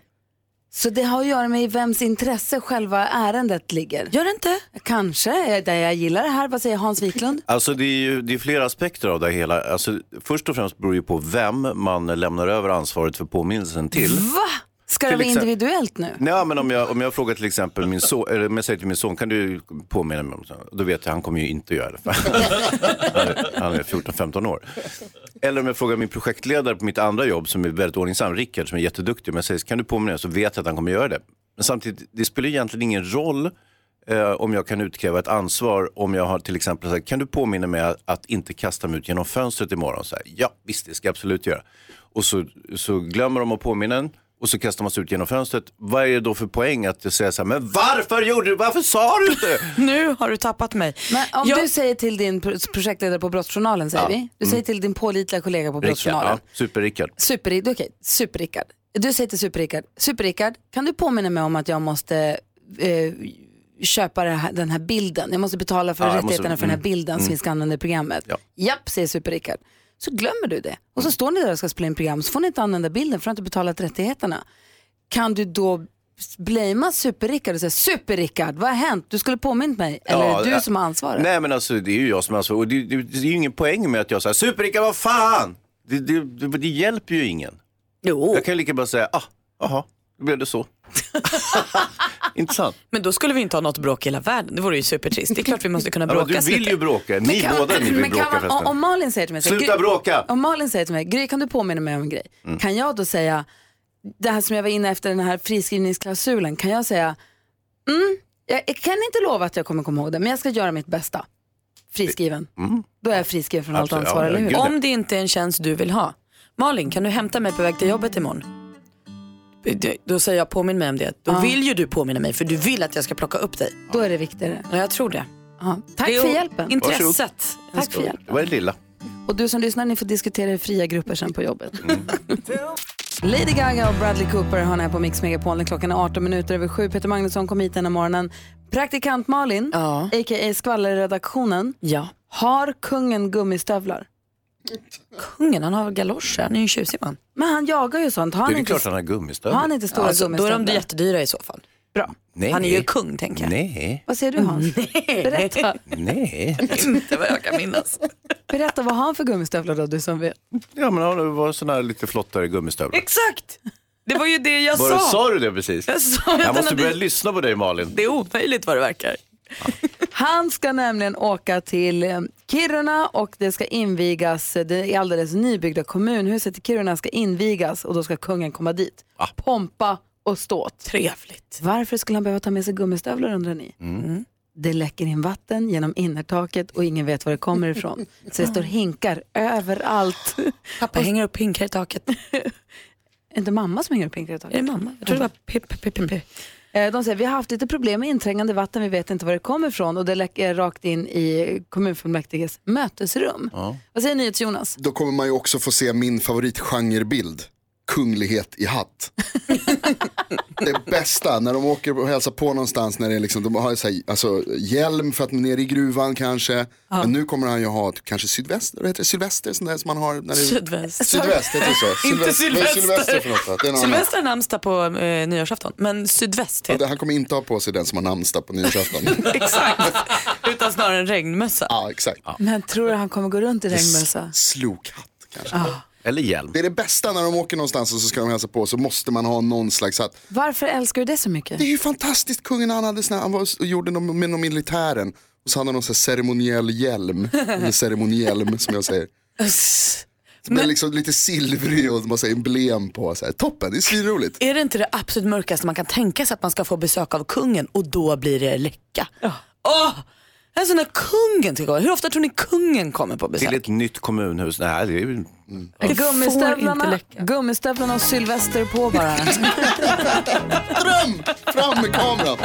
Så det har att göra med i vems intresse själva ärendet ligger? Gör det inte? Kanske. Där jag gillar det här. Vad säger Hans Wiklund? Alltså det är ju det är flera aspekter av det hela. Alltså, först och främst beror det ju på vem man lämnar över ansvaret för påminnelsen till. Va? Ska det vara individuellt nu? Nej, men om jag, om jag frågar till exempel min son, eller om jag säger till min son, kan du påminna mig om det? Då vet jag, han kommer ju inte göra det. För han är, är 14-15 år. Eller om jag frågar min projektledare på mitt andra jobb som är väldigt ordningsam, Rickard som är jätteduktig, om jag säger, kan du påminna mig? Så vet jag att han kommer göra det. Men samtidigt, det spelar egentligen ingen roll eh, om jag kan utkräva ett ansvar om jag har till exempel sagt, kan du påminna mig att, att inte kasta mig ut genom fönstret imorgon? Så här, ja, visst det ska jag absolut göra. Och så, så glömmer de att påminna en och så kastar man sig ut genom fönstret. Vad är det då för poäng att säga så här, men varför gjorde du, varför sa du inte? nu har du tappat mig. Men om Jag- du säger till din pro- projektledare på Brottsjournalen, säger Ja. vi. Du Mm. säger till din pålitliga kollega på Brottsjournalen. ja, Super-Rickard. Super, okej, Super-Rickard. Du säger till Super-Rickard, Super-Rickard, kan du påminna mig om att jag måste eh, köpa här, den här bilden? Jag måste betala för Ja, rättigheterna måste- för den här mm, bilden som mm. vi ska använda i programmet. Ja. Japp, säger Super-Rickard. Så glömmer du det. Och så står ni där och ska spela in program så får ni inte använda bilden för att du inte betalat rättigheterna. Kan du då blamea Super-Rickard och säga Super-Rickard, vad har hänt? Du skulle påmint mig. Eller är det du ja. som har ansvaret? Nej men alltså det är ju jag som har ansvar. Och det, det, det är ju ingen poäng med att jag säger Super-Rickard, vad fan! Det, det, hjälper ju ingen. Jo. Jag kan lika bara säga, ah, aha, blev det så. Intressant. Men då skulle vi inte ha något bråk i hela världen. Det vore ju supertrist. Det är klart vi måste kunna Ja, bråka du vill ju bråka. Ni kan- båda ni vill men kan bråka man, förresten. om Malin säger till mig, Sluta Gry- bråka! Om Malin säger till mig, Gry kan du påminna mig om en grej? Mm. Kan jag då säga, det här som jag var inne efter den här friskrivningsklausulen, kan jag säga, mm, jag jag kan inte lova att jag kommer komma ihåg det, men jag ska göra mitt bästa. Friskriven. Mm. Då är jag friskriven från allt Absolut, ansvar, ja, eller hur? Om det inte är en tjänst du vill ha. Malin, kan du hämta mig på väg till jobbet imorgon? Då säger jag påminn mig om det. Då Ja. vill ju du påminna mig för du vill att jag ska plocka upp dig. Då är det viktigare. Ja, jag tror det. Ja. Tack Det för hjälpen. Intresset. Tack för hjälpen. Det var det lilla. Och du som lyssnar, ni får diskutera i fria grupper sen på jobbet. Mm. Lady Gaga och Bradley Cooper har här på Mix Megapol. Klockan är 18 minuter över sju. Peter Magnusson kom hit den här morgonen. Praktikant Malin, a.k.a. skvallerredaktionen, ja. har kungen gummistövlar? Kungen, han har galoscher. Han är ju en tjusig man. Men han jagar ju sånt. Har Det han är inte, klart han har gummistövlar. har han inte stora Alltså, då är de jättedyra i så fall. Bra. Nej. Han är ju kung tänker jag. Nej. Vad säger du Hans? Berätta. Nej. Inte vad jag kan minnas. Berätta, vad har han för gummistövlar då, du som vet? Ja men det var sådana här lite flottare gummistövlar. Exakt! Det var ju det jag Var sa. det, sa du det precis? Jag sa jag han måste börja lyssna på dig Malin. Det är omöjligt vad det verkar. Han ska nämligen åka till eh, Kiruna och det ska invigas, eh, det är alldeles nybyggda kommunhuset i Kiruna ska invigas och då ska kungen komma dit. Pompa och ståt. Trevligt. Varför skulle han behöva ta med sig gummistövlar undrar ni? Mm. Det läcker in vatten genom innertaket och ingen vet var det kommer ifrån. Så det står hinkar överallt. Pappa hänger upp hinkar i taket. Är inte mamma som hänger upp hinkar i taket? Är det mamma? Jag tror det var Eh, De säger vi har haft lite problem med inträngande vatten, vi vet inte var det kommer ifrån och det läcker rakt in i kommunfullmäktiges mötesrum. Vad säger NyhetsJonas? Då kommer man ju också få se min favoritgenrebild. Kunglighet i hatt. det bästa när de åker och hälsar på någonstans när det är liksom, de har så här, alltså, hjälm för att man är nere i gruvan kanske. Men nu kommer han ju ha typ, kanske sydväst, vad heter det, sylvester sånt där som man har. När det, Sydväst. Sydväst, heter det så? Inte Sylvester- är sylvester för något är. Sylvester har namnsdag på eh, nyårsafton, men sydväst Ja, heter det- Han kommer inte ha på sig den som har namnsdag på nyårsafton. Exakt, utan snarare en regnmössa. ja, exakt. Men tror du han kommer gå runt i regnmössa? Slokhatt kanske. Ah. Eller hjälm. Det är det bästa när de åker någonstans och så ska de hälsa på så måste man ha någon slags hatt. Varför älskar du det så mycket? Det är ju fantastiskt, kungen han hade sån här, han var, och gjorde någon, med någon militären. Och så hade han någon sån här ceremoniell hjälm, eller ceremonielm som jag säger. Som är liksom lite silvrig och massa emblem på. Så här. Toppen, det är svinroligt. Är det inte det absolut mörkaste man kan tänka sig att man ska få besök av kungen och då blir det läcka? Åh! Alltså när kungen ska komma, hur ofta tror ni kungen kommer på besök? Till ett nytt kommunhus. Nej, det är ju... Får inte Gummistövlarna, gummistövlarna och Sylvester på bara. Dröm! Fram med kameran!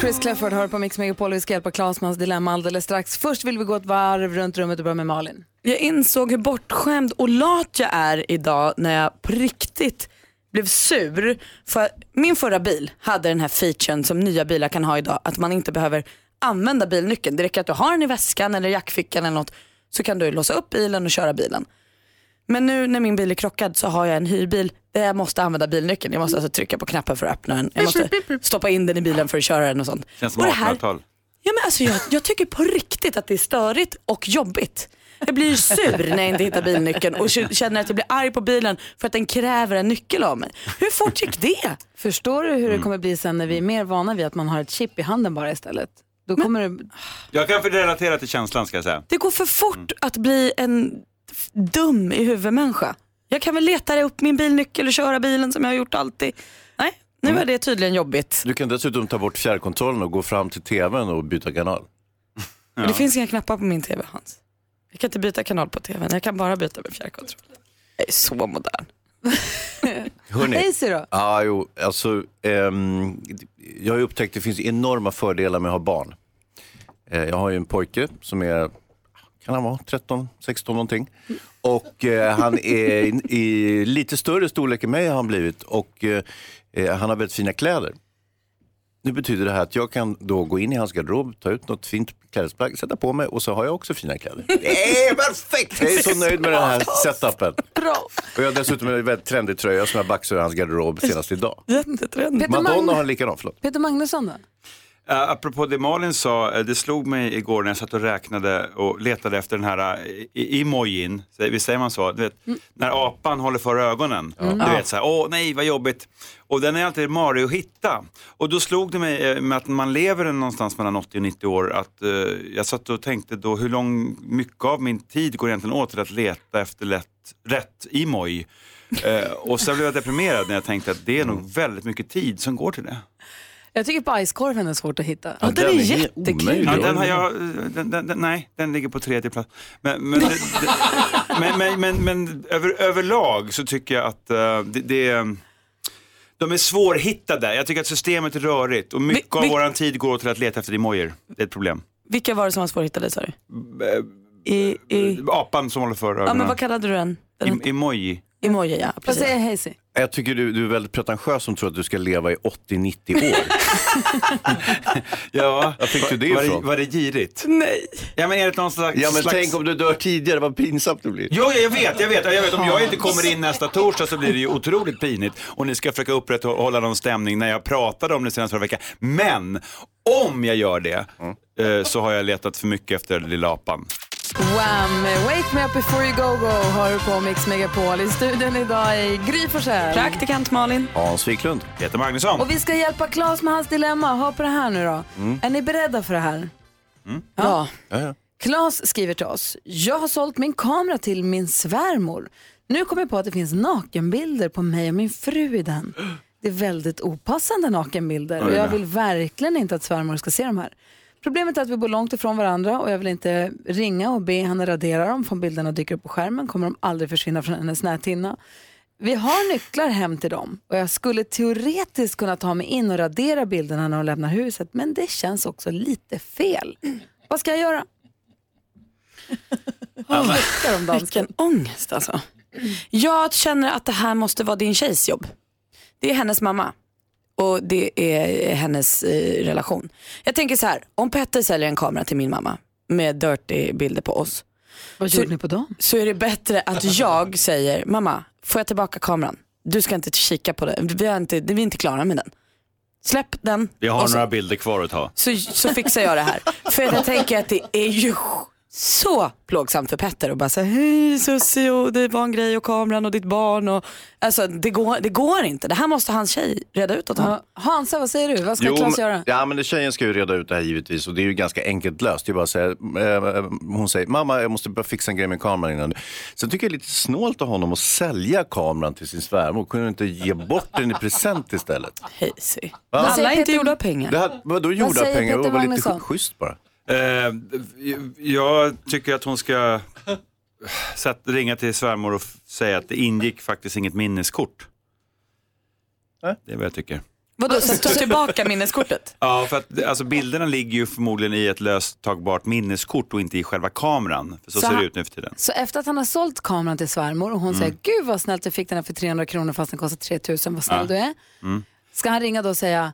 Chris Clefford hör på Mix Megapol och vi ska hjälpa Claes med hans dilemma alldeles strax. Först vill vi gå ett varv runt rummet och börja med Malin. Jag insåg hur bortskämd och lat jag är idag när jag på riktigt blev sur. För min förra bil hade den här featuren som nya bilar kan ha idag, att man inte behöver använda bilnyckeln. Det räcker att du har den i väskan eller jackfickan eller något så kan du låsa upp bilen och köra bilen. Men nu när min bil är krockad så har jag en hyrbil där jag måste använda bilnyckeln. Jag måste alltså trycka på knappen för att öppna den. Jag måste stoppa in den i bilen för att köra den och sånt. Känns som Och det här- 1800-tal. Ja, men alltså, jag, jag tycker på riktigt att det är störigt och jobbigt. Jag blir sur när jag inte hittar bilnyckeln och känner att jag blir arg på bilen för att den kräver en nyckel av mig. Hur fort gick det? Förstår du hur det kommer bli sen när vi är mer vana vid att man har ett chip i handen bara istället? Då kommer det... Jag kan relatera till känslan ska jag säga. Det går för fort att bli en dum i huvudmänniska. Jag kan väl leta upp min bilnyckel och köra bilen som jag har gjort alltid. Nej, nu är det tydligen jobbigt. Du kan dessutom ta bort fjärrkontrollen och gå fram till tvn och byta kanal. Men Det finns inga knappar på min tv Hans. Jag kan inte byta kanal på tvn, jag kan bara byta med fjärrkontroll. Jag är så modern. Hörrni. Daisy då? Ja, jo, alltså, ehm, jag har ju upptäckt att det finns enorma fördelar med att ha barn. Eh, jag har ju en pojke som är, kan han vara 13, 16 någonting. Och eh, han är i, i lite större storlek än mig har han blivit och eh, eh, han har väldigt fina kläder. Nu betyder det här att jag kan då gå in i hans garderob, ta ut något fint klädesplagg, sätta på mig och så har jag också fina kläder. Det är perfekt! Jag är så nöjd med den här setupen. Bra. Och jag har dessutom en väldigt trendig tröja som jag baxade ur hans garderob senast idag. Jättetrendigt. Madonna har en likadan, förlåt. Peter Magnusson då? Uh, apropå det Malin sa, eh, det slog mig igår när jag satt och räknade och letade efter den här uh, i- emojin, visst säger man så? Du vet, När apan håller för ögonen. Mm. Du vet så här, åh nej vad jobbigt. Och den är alltid marig att hitta. Och då slog det mig eh, med att man lever någonstans mellan 80 och 90 år, att eh, jag satt och tänkte då hur lång, mycket av min tid går egentligen åt till att leta efter lätt, rätt emoj. Eh, och sen blev jag deprimerad när jag tänkte att det är nog väldigt mycket tid som går till det. Jag tycker bajskorven är svårt att hitta. Ja, den är jättekul. Ja, den har jag, den, den, den, nej, den ligger på tredje plats. Men, men, men, men, men, men över, överlag så tycker jag att eh, det, det är, de är svårhittade. Jag tycker att systemet är rörigt och mycket Vi- av vi- vår tid går till att leta efter emojier. Det är ett problem. Vilka var det som var svårhittade sa du? Eh, I, i... Apan som håller för ögonen. Ja men vad kallade du den? den Em- emoji. emoji ja, Vad precis. säger Hazy? Jag tycker du, du är väldigt pretentiös som tror att du ska leva i 80-90 år. Ja, Var fick du det var, ifrån? Var det girigt? Nej. Ja men är det någon slags... Ja men slags... tänk om du dör tidigare, vad pinsamt det blir. Jo, jag vet, jag vet, jag vet. Om jag inte kommer in nästa torsdag så blir det ju otroligt pinigt. Och ni ska försöka upprätthålla någon stämning när jag pratade om det senast förra veckan. Men om jag gör det eh, så har jag letat för mycket efter lilla apan. Wham! Wake me up before you go go hör du på Mix Megapol. I studion idag är Gry Forssell. Praktikant Malin. Hans Wiklund. Peter Magnusson. Och vi ska hjälpa Claes med hans dilemma. Hör på det här nu då. Mm. Är ni beredda för det här? Ja. Ja, ja. Claes skriver till oss. Jag har sålt min kamera till min svärmor. Nu kommer jag på att det finns nakenbilder på mig och min fru i den. Det är väldigt opassande nakenbilder och jag vill verkligen inte att svärmor ska se de här. Problemet är att vi bor långt ifrån varandra och jag vill inte ringa och be henne radera dem. Om bilderna dyker upp på skärmen kommer de aldrig försvinna från hennes näthinna. Vi har nycklar hem till dem och jag skulle teoretiskt kunna ta mig in och radera bilderna när de lämnar huset men det känns också lite fel. Vad ska jag göra? Oh, vilken ångest alltså. Jag känner att det här måste vara din tjejs jobb. Det är hennes mamma och det är hennes eh, relation. Jag tänker så här, om Petter säljer en kamera till min mamma med dirty bilder på oss. Vad så, gjorde ni på dem? Så är det bättre att jag säger, mamma, får jag tillbaka kameran? Du ska inte kika på det, vi är inte, vi är inte klara med den. Släpp den Vi har så, några bilder kvar att ta. så, så fixar jag det här. För jag tänker att det är ju så plågsamt för Petter och bara säga hej Susie och det var en grej och kameran och ditt barn. Och, alltså det går, det går inte. Det här måste hans tjej reda ut åt honom. Hansa, vad säger du? Vad ska Jo, men- göra? Ja, men det, tjejen ska ju reda ut det här givetvis och det är ju ganska enkelt löst. Det är bara att säga, eh, hon säger, mamma jag måste bara fixa en grej med kameran innan. Sen tycker jag det är lite snålt av honom att sälja kameran till sin svärmor. Kunde du inte ge bort den i present istället? Hazy. Va? Alla är inte gjorda pengar. Det här, vadå gjorda säger pengar? Det var lite schysst bara. Eh, jag tycker att hon ska sätt, ringa till svärmor och säga att det ingick faktiskt inget minneskort. Det är vad jag tycker. Vadå, så ta tillbaka minneskortet? Ja, för att alltså, bilderna ligger ju förmodligen i ett löstagbart minneskort och inte i själva kameran. För så, Så ser det ut nu för tiden. Så efter att han har sålt kameran till svärmor och hon Mm. säger gud vad snällt du fick den här för 300 kronor fast den kostar 3000, vad snäll Ja. du är. Mm. Ska han ringa då och säga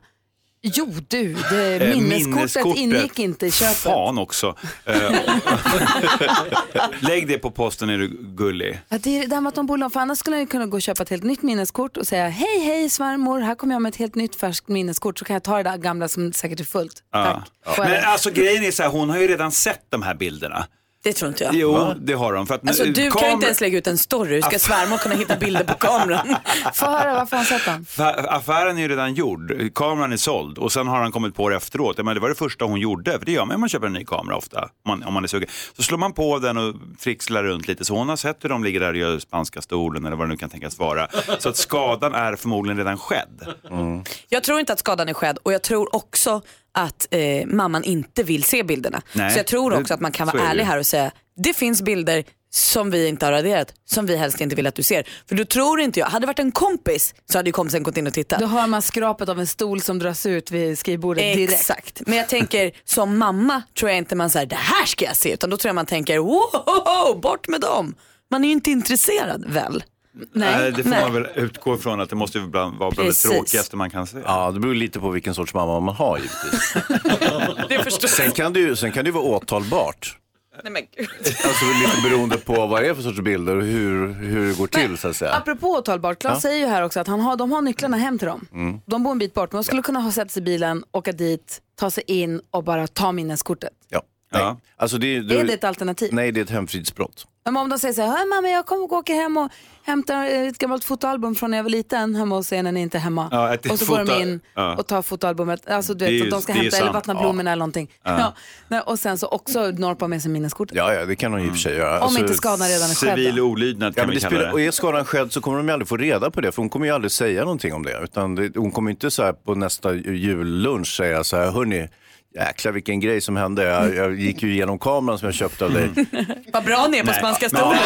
jo du, det, Eh, minneskortet, ingick inte i köpet. Fan också. Eh, Lägg det på posten är du gullig. Ja, det är det här med att de borde, för annars skulle ju kunna gå och köpa ett helt nytt minneskort och säga hej hej svärmor, här kommer jag med ett helt nytt färskt minneskort så kan jag ta det där gamla som säkert är fullt. Ja. Får jag Men alltså grejen är så här, hon har ju redan sett de här bilderna. Det tror inte jag. Jo, det har de. För att Alltså, du kan ju inte ens lägga ut en story. Hur ska svärmor kunna hitta bilder på kameran? Få höra, varför har han sett den? Fa- Affären är ju redan gjord, kameran är såld och sen har han kommit på det efteråt. Men det var det första hon gjorde, för det gör man om man köper en ny kamera ofta, om man, om man är sugen. Så slår man på den och trixlar runt lite, så hon har sett hur de ligger där och gör spanska stolen eller vad det nu kan tänkas vara. Så att skadan är förmodligen redan skedd. Jag tror inte att skadan är skedd och jag tror också att eh, mamman inte vill se bilderna. Nej, så jag tror också det- att man kan vara är ärlig här och säga det finns bilder som vi inte har raderat, som vi helst inte vill att du ser. För då tror inte jag, hade det varit en kompis så hade ju kompisen gått in och tittat. Då hör man skrapet av en stol som dras ut vid skrivbordet direkt. Exakt, men jag tänker som mamma tror jag inte man säger det här ska jag se utan då tror jag man tänker wow, bort med dem. Man är ju inte intresserad väl? Nej, det får man väl utgå ifrån att det måste vara bland det Precis. tråkigaste man kan se. Ja, det beror lite på vilken sorts mamma man har givetvis. det förstår sen, kan det ju, sen kan det ju vara åtalbart. Nej, men gud. Alltså lite beroende på vad det är för sorts bilder och hur, hur det går till så att säga. Apropå åtalbart, Claes Ja. säger ju här också att han har, de har nycklarna hem till dem. Mm. De bor en bit bort, men de skulle kunna ha sett sig i bilen, åka dit, ta sig in och bara ta minneskortet. Ja. Nej. Alltså det, är- Är det ett alternativ? Nej, det är ett hemfridsbrott. Men om de säger så här, "Hej, mamma jag kommer och åker hem och hämtar ett gammalt fotoalbum från när jag var liten hemma hos er när ni inte är hemma. Ja, ett och så går de in ja. och tar fotoalbumet, alltså du vet, ju- de ska hämta eller vattna Ja. blommorna eller någonting. Ja. Ja. Och sen så också norpa med sig minneskortet. Ja, ja, det kan hon i och för sig göra. Om inte skadan redan är skedd. Civil olydnad Ja, kan men vi kalla spelar, det. och är skadan skedd så kommer de ju aldrig få reda på det, för hon kommer ju aldrig säga någonting om det. Utan det, hon kommer inte så här på nästa jullunch säga så här, hörni, jäklar vilken grej som hände. Jag, jag gick ju igenom kameran som jag köpte av dig. Vad bra ni är på Nej, spanska stolen.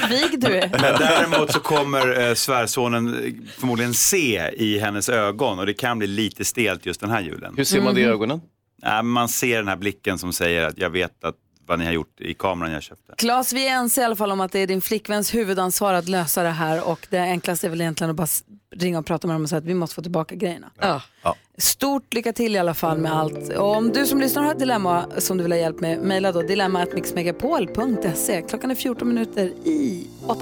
Vad vig du är. Men däremot så kommer eh, svärsonen eh, förmodligen se i hennes ögon och det kan bli lite stelt just den här julen. Hur ser man det i ögonen? Ja, men man ser den här blicken som säger att jag vet att vad ni har gjort i kameran jag köpte. Claes, vi är ense i alla fall om att det är din flickväns huvudansvar att lösa det här och det enklaste är väl egentligen att bara ringa och prata med dem och säga att vi måste få tillbaka grejerna. Ja. Stort lycka till i alla fall med allt. Och om du som lyssnar har ett dilemma som du vill ha hjälp med, mejla då dilemma.mixmegapol.se. Klockan är 14 minuter i 8.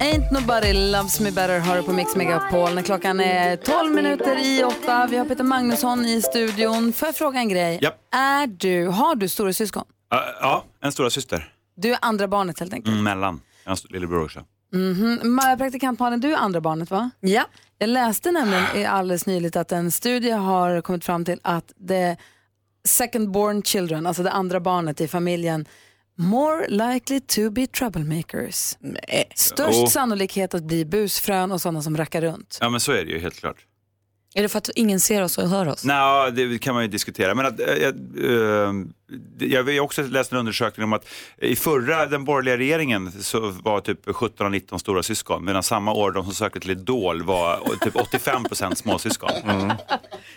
Ain't nobody loves me better har du på Mix Megapol när klockan är 12 minuter i 8. Vi har Peter Magnusson i studion. Får jag fråga en grej? Japp. Är du, har du stora syskon? Ja, ja, en stora syster. Du är andra barnet helt enkelt? Mm, mellan. Jag har en lillebror också. Mhm. Ma- Praktikant Malin, du är andra barnet va? Ja. Jag läste nämligen i alldeles nyligt att en studie har kommit fram till att det second born children, alltså det andra barnet i familjen, more likely to be troublemakers. Störst Oh. sannolikhet att bli busfrön och sådana som rackar runt. Ja men så är det ju helt klart. Är det för att ingen ser oss och hör oss? Nej, det kan man ju diskutera. Men att, eh, eh, jag har också läst en undersökning om att i förra, den borgerliga regeringen, så var typ 17 av 19 stora syskon. Medan samma år de som sökte till Idol var typ 85 procent småsyskon.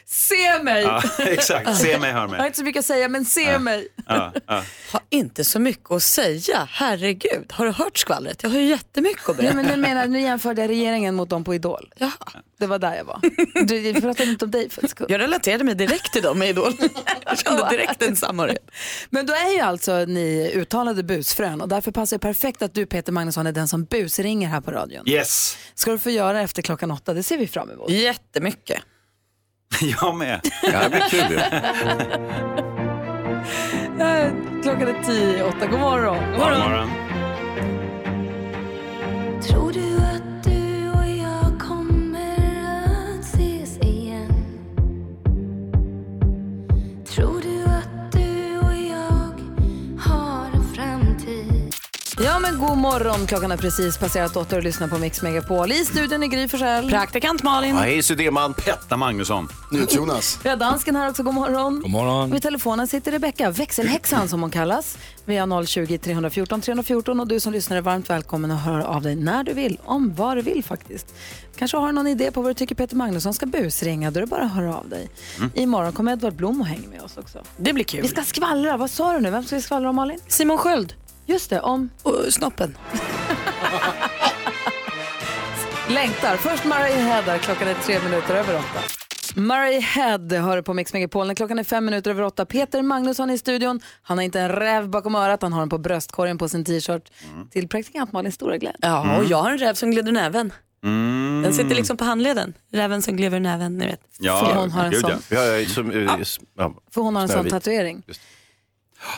Se mig! Ja, exakt, se mig, hör Jag har mig. inte så mycket att säga, men se Ja. mig. Ja, ja. Har inte så mycket att säga. Herregud, har du hört skvallret? Jag har ju jättemycket att Nej, berätta. men nu, menar, nu jämförde jag regeringen mot dem på Idol. Ja. Det var där jag var. Du, pratade inte om dig för en skull. Jag relaterade mig direkt till dem i Idol. Jag kände direkt en samhörighet. Men då är ju alltså ni uttalade busfrön och därför passar det perfekt att du Peter Magnusson är den som busringer här på radion. Yes, Ska du få göra efter klockan åtta, det ser vi fram emot. Jättemycket. jag med. Ja, det blir kul Klockan är tio i åtta. God morgon. God God morgon. Tror du god morgon. Klockan är precis passerat åtta och lyssnar på Mix Megapol. I studion är Gry Forssell. Praktikant Malin. Ja, hej Sudéman. Petta Magnusson. Jonas. Vi har dansken här också. God morgon. God morgon. Vid telefonen sitter Rebecka, växelhäxan som hon kallas. Vi har 020 314 314 och du som lyssnar är varmt välkommen att höra av dig när du vill, om vad du vill faktiskt. Kanske har du någon idé på vad du tycker Peter Magnusson ska busringa, då är det bara att höra av dig. Mm. Imorgon kommer Edvard Blom och hänger med oss också. Det blir kul. Vi ska skvallra, vad sa du nu? Vem ska vi skvallra om Malin? Simon Sköld. Just det, om... Och snoppen. Längtar. Först Murray Head, klockan är tre minuter över åtta. Murray Head hör på Mix Megapol när klockan är fem minuter över åtta. Peter Magnusson i studion. Han har inte en räv bakom örat, han har den på bröstkorgen på sin t-shirt. Till praktikant Malins stora glädje. Ja, och jag har en räv som glider näven. Mm. Den sitter liksom på handleden. Räven som glider näven, ni vet. För hon har en sån. ja. Som. För hon har en sån tatuering.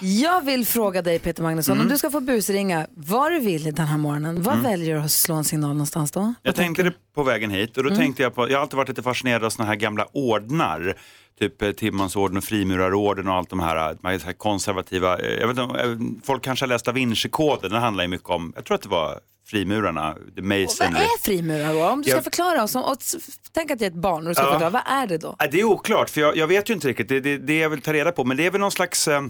Jag vill fråga dig Peter Magnusson, Mm. om du ska få busringa vad du vill den här morgonen, vad Mm. väljer du att slå en signal någonstans då? Jag tänkte det på vägen hit och då Mm. tänkte jag på, jag har alltid varit lite fascinerad av såna här gamla ordnar. Typ eh, Timmonsorden och Frimurarorden och allt de här, eh, de här konservativa, eh, jag vet inte, folk kanske har läst Da Vinci-koden, den handlar ju mycket om, jag tror att det var frimurarna, the Vad masonry. är frimurare? Om du ska Jag- förklara oss, och, tänk att jag är ett barn och du ska Ja. förklara, vad är det då? Det är oklart, för jag, jag vet ju inte riktigt. Det, det, det jag vill ta reda på, men det är väl någon slags eh,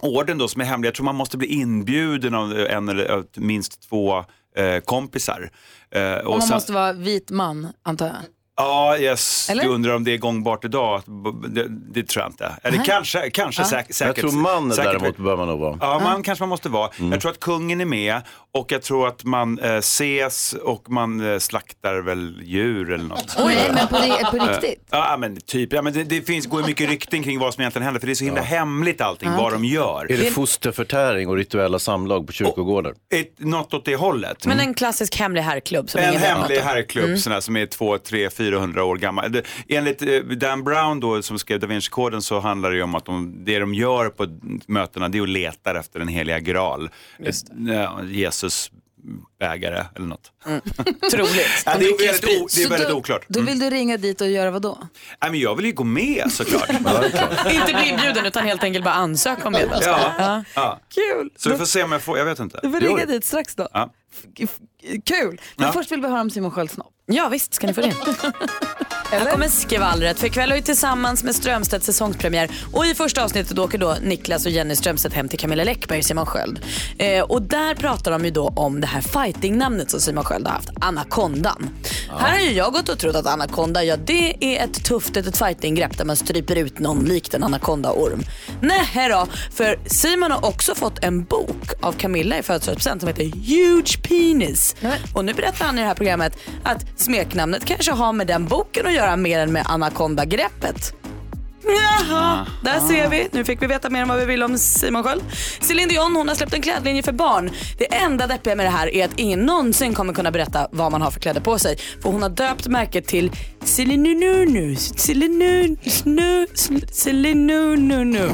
orden då som är hemlig. Jag tror man måste bli inbjuden av en eller minst två eh, kompisar. Eh, Och man sen- måste vara vit man, antar jag. Ja. Eller? du undrar om det är gångbart idag? Det, det tror jag inte. Eller Nej. kanske, kanske Ja. säk, Jag säkert. tror man säkert- däremot bör man nog vara. Ja, man kanske man måste vara. Mm. Jag tror att kungen är med och jag tror att man eh, ses och man eh, slaktar väl djur eller något. Oj, men på på Eh, riktigt? Ja, men typ. Ja, men det, det finns, går mycket rykten kring vad som egentligen händer för det är så himla hemligt allting, vad de gör. Är det fosterförtäring och rituella samlag på kyrkogårdar? Ett, något åt det hållet. Men en klassisk hemlig herrklubb som En hemlig herrklubb Mm. sån här, som är 2, 3, 400 år gammal. Enligt eh, Dan Brown då, som skrev Da Vinci-koden så handlar det ju om att de, det de gör på mötena det är att leta efter den heliga graal. Ja, Jesus bägare eller något. Troligt. Ja, det, är väldigt, o, det är väldigt då, oklart. Då vill du ringa dit och göra vad då? Nej, men jag vill ju gå med såklart. Inte bli inbjuden utan helt enkelt bara ansöka om medlemskap. ja, ja. Kul! Så vi får se om jag får, jag vet inte. Du får ringa dit strax då. Ja. Kul! Men Ja. först vill vi höra om Simon Skölds snopp. Ja visst ska ni få det. Här kommer skvallret. För ikväll har vi tillsammans med Strömstedt säsongspremiär. Och i första avsnittet åker då Niklas och Jenny Strömstedt hem till Camilla Läckberg och Simon Sköld. Eh, och där pratar de ju då om det här fightingnamnet som Simon Sköld har haft, Anakondan. Här har ju jag gått och trott att Anakonda, ja det är ett tufft ett fightinggrepp där man stryper ut någon likt en anakondaorm. Nej då, för Simon har också fått en bok av Camilla i födelsedagspresent som heter Huge Penis. Och nu berättar han i det här programmet att smeknamnet kanske har med den boken att göra göra mer än med anakondagreppet. Jaha, där ser vi. Nu fick vi veta mer om vad vi vill om Simon Sköld. Céline Dion hon har släppt en klädlinje för barn. Det enda deppiga med det här är att ingen någonsin kommer kunna berätta vad man har för kläder på sig. För hon har döpt märket till Celinununu. Celinunu. Celinununu.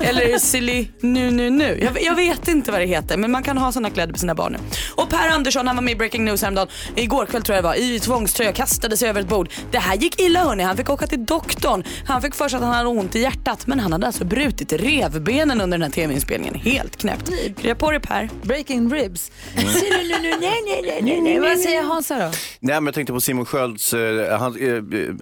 Eller Celinununu. Jag, jag vet inte vad det heter men man kan ha såna kläder på sina barn nu. Och Per Andersson han var med i Breaking News häromdagen. Igår kväll tror jag det var. I tvångströja kastade sig över ett bord. Det här gick illa hörni. Han fick åka till doktorn. Han fick för sig att han hade ont i hjärtat men han hade alltså brutit revbenen under den här tv-inspelningen. Helt knäppt. Krya på dig Per. Breaking ribs. Mm. Vad säger Hansa då? Nej, men jag tänkte på Simon Skölds, eh, han,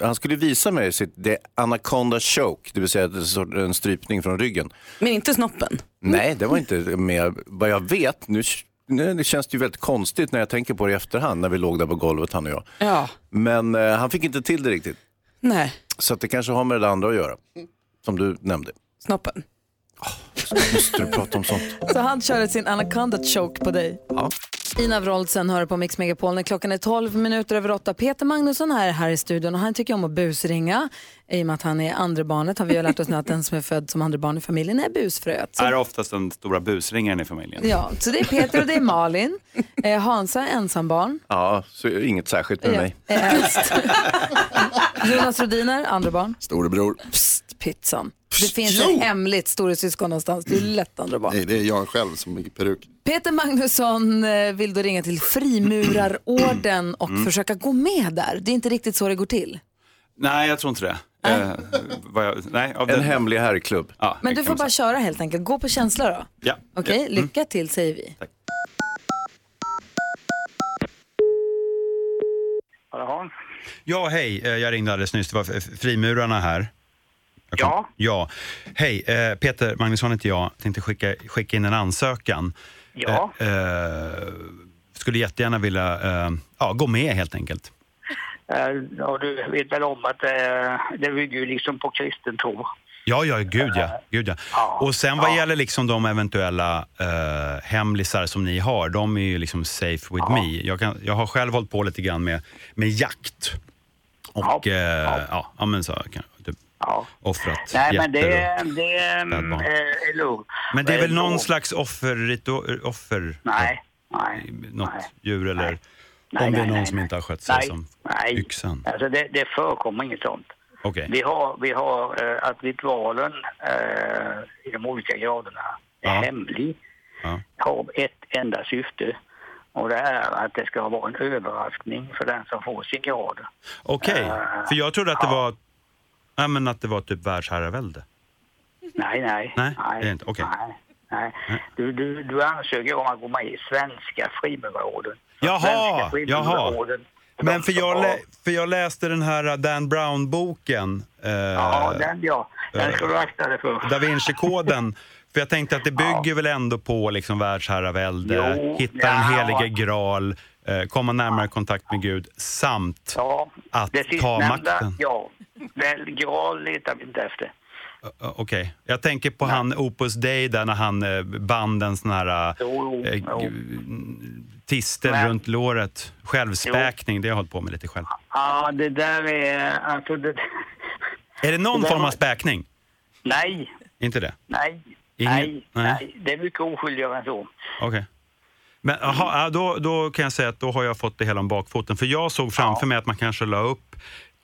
han skulle visa mig sitt The Anaconda Choke, det vill säga en strypning från ryggen. Men inte snoppen. Nej, det var inte med vad jag vet. Nu, nu det känns det ju väldigt konstigt när jag tänker på det i efterhand när vi låg där på golvet han och jag. Ja. Men eh, han fick inte till det riktigt. Nej. Så det kanske har med det andra att göra. Som du nämnde. Snoppen. Måste du prata om sånt? Så han körde sin anaconda choke på dig. Ja. Ina Wroldsen hör på Mix Megapol när klockan är 12 minuter över 8. Peter Magnusson är här i studion och han tycker om att busringa i och med att han är andra barnet. Har vi har lärt oss nu att den som är född som andra barn i familjen är busfröet. Så, Är oftast den stora busringaren i familjen. ja, så det är Peter och det är Malin. Eh, Hansa är ensambarn. Ja, så inget särskilt med Ja, mig. är äldst. Jonas Rodiner, andra barn. Storebror. Psst, pizzan. Det finns Jo! ett hemligt storasyskon någonstans. Det är lätt andra barn. Nej, det är jag själv som är peruk. Peter Magnusson eh, vill då ringa till Frimurarorden och Mm. försöka gå med där. Det är inte riktigt så det går till. Nej, jag tror inte det. Eh, vad jag, nej, av En den- hemlig herrklubb. Ja, Men du får bara köra helt enkelt. Gå på känsla då. säga. Ja. Okej, ja. Mm. lycka till säger vi. Hallå? Ja, hej. Eh, Jag ringde alldeles nyss. Det var frimurarna här. Ja. Ja. Hej, eh, Peter Magnusson heter jag. Tänkte skicka, skicka in en ansökan. Ja. Eh, eh, skulle jättegärna vilja eh, ja, gå med helt enkelt. Eh, Ja, du vet väl om att eh, det bygger ju liksom på kristen tro. Ja, ja, gud ja. Gud, ja. Och sen vad gäller liksom de eventuella eh, hemlisar som ni har, de är ju liksom safe with me. Jag, kan, jag har själv hållit på lite grann med, med jakt. Och ja, ja. ja men så typ, offrat Nej, men det, det eh, är lugnt. Men det är väl någon slags offer, offer Nej, nej. något djur eller Nej, om det är nej, någon nej, som nej. inte har skött sig Nej, som nej. yxan. Alltså det, det förekommer inget sånt. Okej. Vi har, vi har eh, att ritualen eh, i de olika graderna är Ja. hemlig. Ja. Har ett enda syfte. Och det är att det ska vara en överraskning för den som får sin grad. Okej, Eh, för jag trodde att det var Ja, men att det var typ världsherravälde. Nej, nej. Nej, det är inte. Okej. Nej, nej. Du, du, du ansöker om att gå med i Svenska Frimurarorden. Jaha, Svenska jaha. Men för jag, lä- för jag läste den här uh, Dan Brown-boken. eh, Ja, den ja. Den ska du akta dig för. Da Vinci-koden. För jag tänkte att det bygger väl ändå på liksom världsherravälde, Jo, hitta ja. den helige graal, komma närmare kontakt med Gud samt Ja, att ta makten. ja. Väl graal letar vi inte efter. Okej, jag tänker på han Opus Dei där när han eh, band en sån här Jo, eh, jo. g- tistel Men- runt låret. Självspäkning, det har jag hållit på med lite själv. Ja, det där är... Alltså det, Är det någon Det form av späkning? nej, Inte det? nej, Ingen- nej, nej. nej. Det är mycket oskyldigare än så. Okej. Men aha, ja, då, då kan jag säga att då har jag fått det hela om bakfoten. För jag såg framför mig att man kanske la upp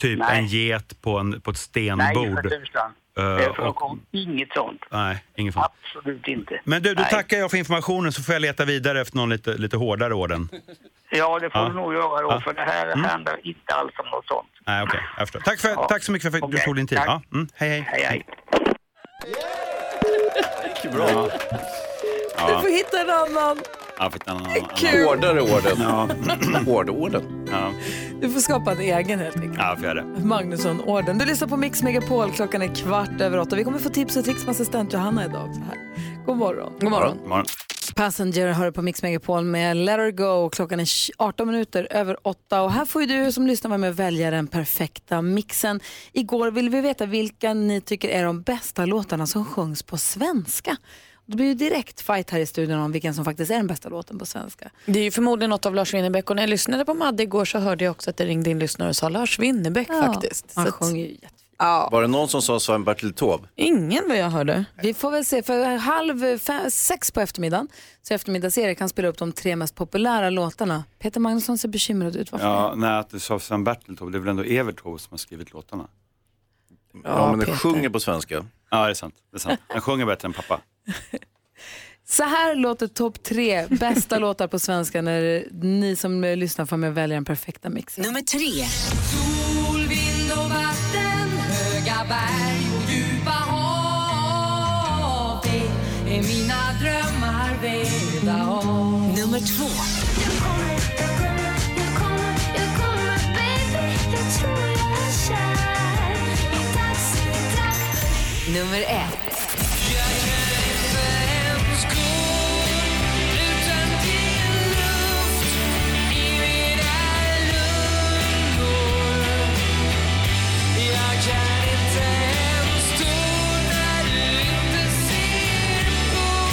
typ Nej. en get på, en, på ett Nej, stenbord. Eh, Det och- förekommer inget sånt. Nej, ingen fara. Absolut inte. Men du, då Nej. tackar jag för informationen så får jag leta vidare efter någon lite, lite hårdare orden. Ja, det får Ja. du nog göra då, Ja. för det här Mm. handlar inte alls om något sånt. Nej, okej. jag förstår. Tack, för, tack så mycket för att du Okej, tog din tid. Ja, mm, hej, hej. Hej, hej. Bra. Du får hitta en annan. Ja, fick en annan. Kul. Hårdare orden. Ja. Hårdorden. Ja. Du får skapa en egen helt enkelt. Ja, får det. Magnusson-orden. Du lyssnar på Mix Megapol. Klockan är kvart över åtta. Vi kommer få tips och tricks med assistent Johanna idag. också här. God morgon. God morgon. morgon. Passenger hör på Mix Megapol med Let her go. Klockan är 18 minuter över åtta. Och här får ju du som lyssnar vara med och välja den perfekta mixen. Igår ville vi veta vilka ni tycker är de bästa låtarna som sjungs på svenska. Det blir ju direkt fight här i studion om vilken som faktiskt är den bästa låten på svenska. Det är ju förmodligen något av Lars Winnerbäck och när jag lyssnade på Madde igår så hörde jag också att det ringde in lyssnare och sa Lars Winnerbäck Ja, faktiskt. han Så sjunger ju Ja. Var det någon som sa Sven-Bertil Taube? Ingen vad jag hörde. Vi får väl se, för halv fem, sex på eftermiddagen så eftermiddags-Erik kan spela upp de tre mest populära låtarna. Peter Magnusson ser bekymrad ut. Varför? Ja, nej, att du sa Sven Bertil Taube, det är väl ändå Evert Taube som har skrivit låtarna? Ja, men den sjunger på svenska. Ja, det är sant. Det är sant. Han sjunger bättre än pappa. Så här låter topp tre bästa låtar på svenska när ni som lyssnar får med välja den perfekta mixen. Nummer tre. Sol, vind och vatten, höga berg och djupa hav. Det är mina drömmar vävda av. Nummer två. Nummer ett.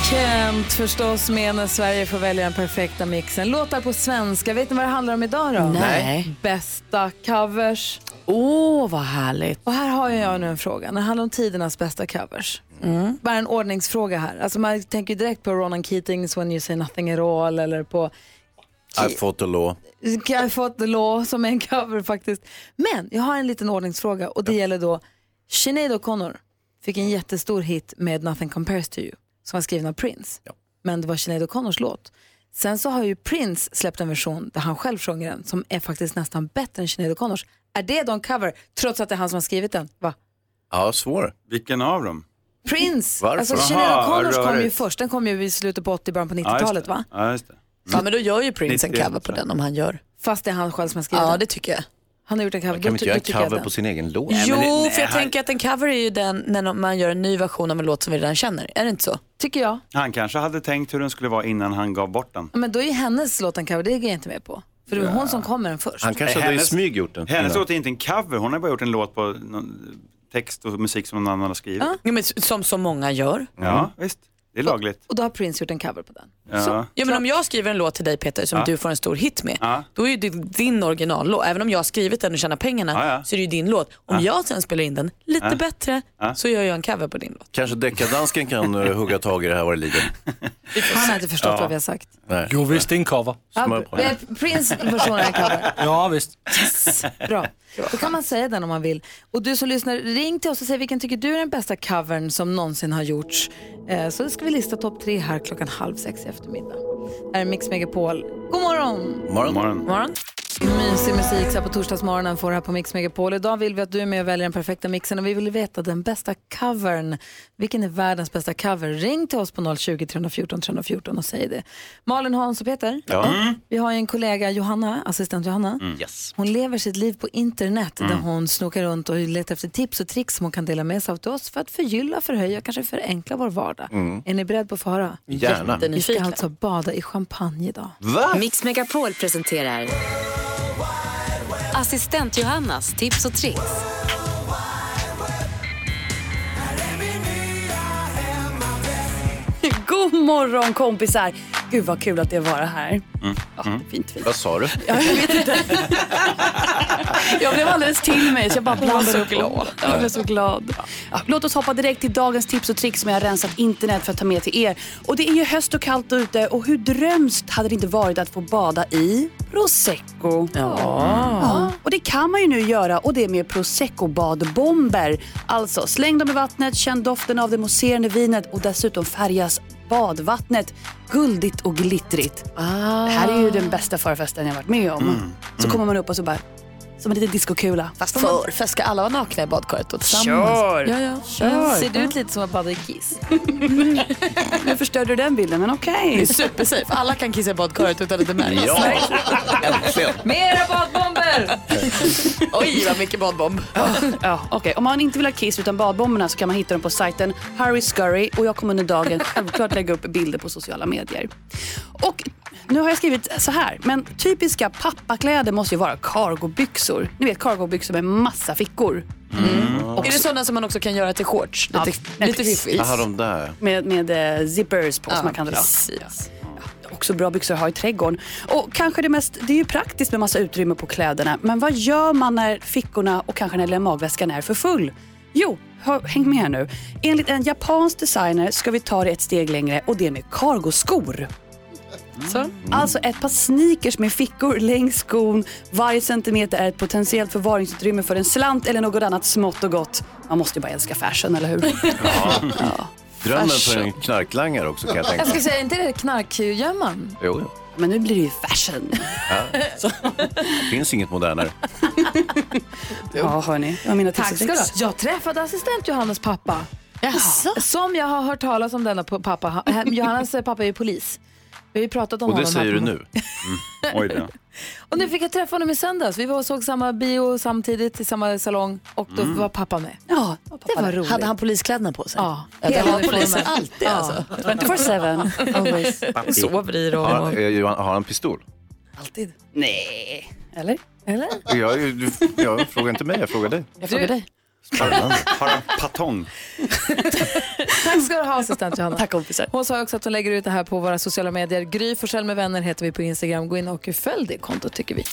Kent förstås med när Sverige får välja den perfekta mixen. Låtar på svenska. Vet ni vad det handlar om idag då? Nej. Bästa covers. Åh, vad härligt. Och här har jag nu en fråga. Det handlar om tidernas bästa covers. Bara en ordningsfråga här. Alltså man tänker direkt på Ronan Keatings When you say nothing at all eller på I fought the law. I fought the law som är en cover faktiskt. Men jag har en liten ordningsfråga och det gäller då Sinead O'Connor. fick en jättestor hit med Nothing Compares To You som var skriven av Prince. Men det var Sinéad O'Connors låt. Sen så har ju Prince släppt en version där han själv sjunger den som är faktiskt nästan bättre än Sinéad O'Connors. Är det då en cover trots att det är han som har skrivit den? Va? Ja, svår. Vilken av dem? Prince! Varför? Alltså Sinéad Aha, O'Connors kom ju först, den kom ju i slutet på 80, början på Ja, just 90-talet det. va? Ja, just det. Ja, men då gör ju Prince en 91, cover på den om han gör. Fast det är han själv som har skrivit Ja, den. det tycker jag. Han har gjort en cover. Kan Då man inte göra en cover på sin egen låt? Jo, för jag tänker att en cover är ju den när man gör en ny version av en låt som vi redan känner. Är det inte så? Tycker jag. Han kanske hade tänkt hur den skulle vara innan han gav bort den. Men då är ju hennes låt en cover, det går jag inte med på. För det var hon som kom med den först. Han kanske hade smyg gjort den. Hennes låt är inte en cover, hon har bara gjort en låt på någon text och musik som någon annan har skrivit. Ja, men som så många gör. Ja, visst. Det är lagligt. Och då har Prince gjort en cover på den. Ja. Ja, men om jag skriver en låt till dig Peter som Ja. du får en stor hit med, Ja. då är ju det din originallåt. Även om jag har skrivit den och tjänar pengarna Ja, ja. så är det ju din låt. Om Ja. jag sen spelar in den lite Ja. bättre Ja. så gör jag en cover på din låt. Kanske deckardansken kan uh, hugga tag i det här vad det lider. Han har inte förstått Ja. vad vi har sagt. Nej. Jo visst, det är en cover. Ja, eh, Prince version är en cover. Ja visst. Bra. Då kan man säga den om man vill. Och du som lyssnar, ring till oss och säg vilken tycker du är den bästa covern som någonsin har gjorts. Eh, så ska vi lista topp tre här klockan halv sex i eftermiddag. Här är Mix Megapol. God morgon! Morgon. Morgon. Morgon. Mysig musik så här på torsdagsmorgonen får här på Mix Megapol. Idag vill vi att du är med och väljer den perfekta mixen och vi vill veta den bästa covern. Vilken är världens bästa cover? Ring till oss på 020 314 314 och säg det. Malin, Hans och Peter, Ja. vi har en kollega, Johanna, assistent Johanna. Yes. Hon lever sitt liv på internet där hon snokar runt och letar efter tips och tricks som hon kan dela med sig av till oss för att förgylla, förhöja, kanske förenkla vår vardag. Är ni beredda på att få höra? Gärna. Vi ska alltså bada i champagne idag. Va? Mix Megapol presenterar Assistent Johannas tips och tricks. God morgon kompisar! Gud vad kul att det var här. Ja, fint, fint. Vad sa du? Ja, jag vet inte. jag blev alldeles till mig så jag bara blandade upp glad. Jag blev så glad. Ja, låt oss hoppa direkt till dagens tips och tricks som jag har rensat internet för att ta med till er. Och det är ju höst och kallt ute och hur drömskt hade det inte varit att få bada i prosecco? Ja. Och det kan man ju nu göra och det med prosecco-badbomber. Alltså släng dem i vattnet, känn doften av det mousserande vinet och dessutom färgas badvattnet guldigt och glittrigt. Det här är ju den bästa förfesten jag varit med om. Så kommer man upp och så bara, som en liten diskokula. Fast förfest, ska alla vara nakna i badkaret då tillsammans? Kör! Ja, ja. Kör! Ser du ut lite som att bada i kiss? Nu förstörde du den bilden, men Det okej. är supersafe. Alla kan kissa i badkaret utan att det märks. Ja, äntligen. Mera badbomber! Oj, vad mycket badbomb. Ja, okej. Om man inte vill ha kiss utan badbomberna så kan man hitta dem på sajten Harry Scurry och jag kommer under dagen självklart lägga upp bilder på sociala medier. Och nu har jag skrivit så här, men typiska pappakläder måste ju vara cargobyxor. Ni vet cargobyxor med massa fickor. Är det sådana som man också kan göra till shorts? Lite, Ja, lite fiffigt. Jaha, de där. Med, med eh, zippers på som man kan dra. precis. Också bra byxor att ha i trädgården. Och kanske det mest, det är ju praktiskt med massa utrymme på kläderna. Men vad gör man när fickorna och kanske när magväskan är för full? Jo, hör, häng med här nu. Enligt en japansk designer ska vi ta det ett steg längre och det med cargoskor. Så. Alltså ett par sneakers med fickor längs skon. Varje centimeter är ett potentiellt förvaringsutrymme för en slant eller något annat smått och gott. Man måste ju bara älska fashion, eller hur? Drömmen för en knarklangare också kan jag tänka Jag ska mig. säga, inte det knarkgömman? Jo, jo. Men nu blir det ju fashion. Ja. Det finns inget modernare. Ja, hörni. Det var mina Tack ska du. Jag träffade assistent Johannas pappa. Jaså? Som jag har hört talas om denna pappa. Han- Johannas pappa är ju polis. Vi har ju pratat om Och det honom säger du nu. Oj då. Och nu fick jag träffa honom i söndags. Vi var och såg samma bio samtidigt i samma salong och då var pappa med. Ja, Det var roligt. Hade han poliskläderna på sig? Ja, det hela har uniformen. polisen alltid Ja. alltså. 24-7, always. Sover i dem. Har, eh, Johan, har han pistol? Alltid. Nej. Eller? Eller? Jag, du, jag frågar inte mig, jag frågar dig. Jag frågar dig. Spännande. Har han patong? Tack ska du ha assistent Johanna. Tack kompisar. Hon sa också att hon lägger ut det här på våra sociala medier. Gry Forssell med vänner heter vi på Instagram. Gå in och följ det kontot tycker vi.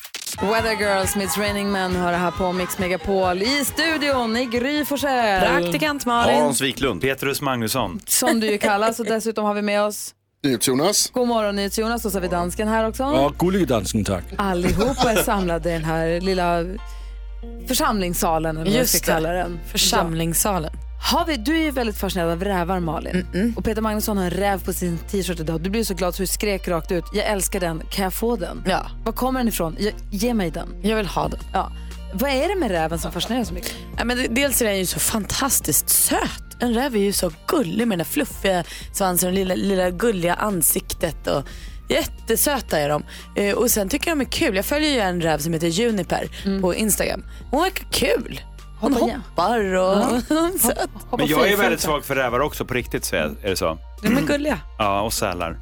Weather Girls meets Raining Men hör det här på Mix Megapol. I studion i Gry Forssell. Praktikant Malin. Hans Wiklund. Petrus Magnusson. Som du ju kallas och dessutom har vi med oss Jonas. God morgon NyhetsJonas och så har vi dansken här också. Ja, gullige dansken tack. Allihopa är samlade i den här lilla församlingssalen eller vad jag Just ska kalla den. Församlingssalen. Har vi, du är ju väldigt fascinerad av rävar Malin. Och Peter Magnusson har en räv på sin t-shirt idag. Du blev så glad så du skrek rakt ut. Jag älskar den, kan jag få den? Ja. Var kommer den ifrån? Jag, ge mig den. Jag vill ha den. Ja. Vad är det med räven som fascinerar så mycket? Ja, men det- dels är den ju så fantastiskt söt. En räv är ju så gullig med den där fluffiga svansen och lilla, lilla gulliga ansiktet. Och jättesöta är de. Eh, och sen tycker jag de är kul. Jag följer ju en räv som heter Juniper på Instagram. Hon verkar kul. Hon Hoppa igen. hoppar och söt. Men jag är väldigt svag för rävar också på riktigt, så är, är det så? De är gulliga. Ja, och sälar.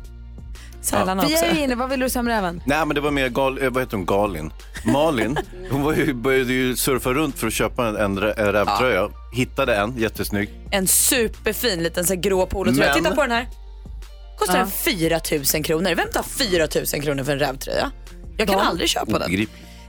Sälarna Vi också. är ju inne, vad vill du säga om räven? Nej, men det var mer gal, eh, vad heter hon, Galin. Malin, hon var ju, började ju surfa runt för att köpa en, en, rä- en rävtröja. Hittade en, jättesnygg. En superfin liten så här grå polotröja. Men- Titta på den här. Kostar Ja. den 4 000 kronor. Vem tar 4 000 kronor för en rävtröja? Jag kan Ja. aldrig köpa den.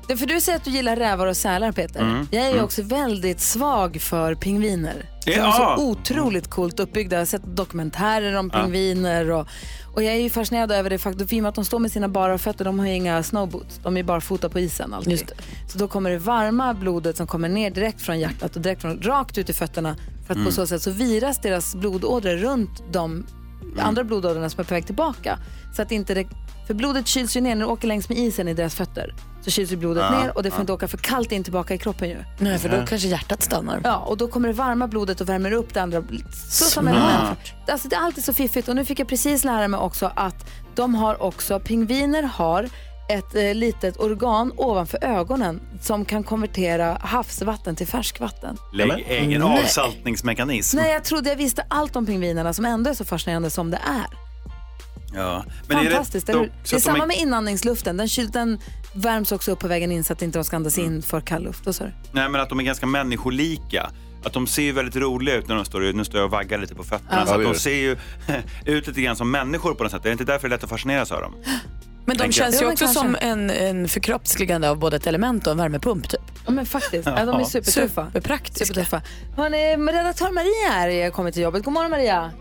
Det, för du säger att du gillar rävar och sälar Peter. Mm. Jag är ju Mm. också väldigt svag för pingviner. De är Ja. så otroligt coolt uppbyggda. Jag har sett dokumentärer om Ja. pingviner. Och, och jag är ju fascinerad över det faktum i och med att de står med sina bara fötter. De har inga snowboots. De är bara fota på isen alltid. Just det. Så då kommer det varma blodet som kommer ner direkt från hjärtat och direkt från, rakt ut i fötterna. För att Mm. på så sätt så viras deras blodådror runt de andra blodådrorna som är på väg tillbaka. Så att inte det, för blodet kyls ju ner när det åker längs med isen i deras fötter. Så kyls ju blodet Ja, ner och det får ja. inte åka för kallt in tillbaka i kroppen ju. Nej, för då kanske hjärtat stannar. Ja, och då kommer det varma blodet och värmer upp det andra. Så som. Alltså, det är alltid så fiffigt. Och nu fick jag precis lära mig också att de har också, pingviner har ett eh, litet organ ovanför ögonen som kan konvertera havsvatten till färskvatten. Lägg egen Nej. avsaltningsmekanism. Nej, jag trodde jag visste allt om pingvinerna som ändå är så fascinerande som det är. Ja. Men är det Fantastiskt. eller hur? Det är att de samma med inandningsluften. Den, kyl, den värms också upp på vägen in så att inte de ska andas in för kall luft. Sa du? Nej, men att de är ganska människolika. Att de ser ju väldigt roliga ut när de står, nu står jag och vaggar lite på fötterna. Ja. Så Ja, att det de ser ju ut lite grann som människor på något sätt. Är det inte därför det är lätt att fascineras av dem? Men de känns ju Ja, också kanske. som en, en förkroppsligande av både ett element och en värmepump typ. Ja men faktiskt, ja, de är Ja. supertuffa. Superpraktiska. Supertuffa. Hörrni, redaktör Maria här är kommit till jobbet. God morgon Maria.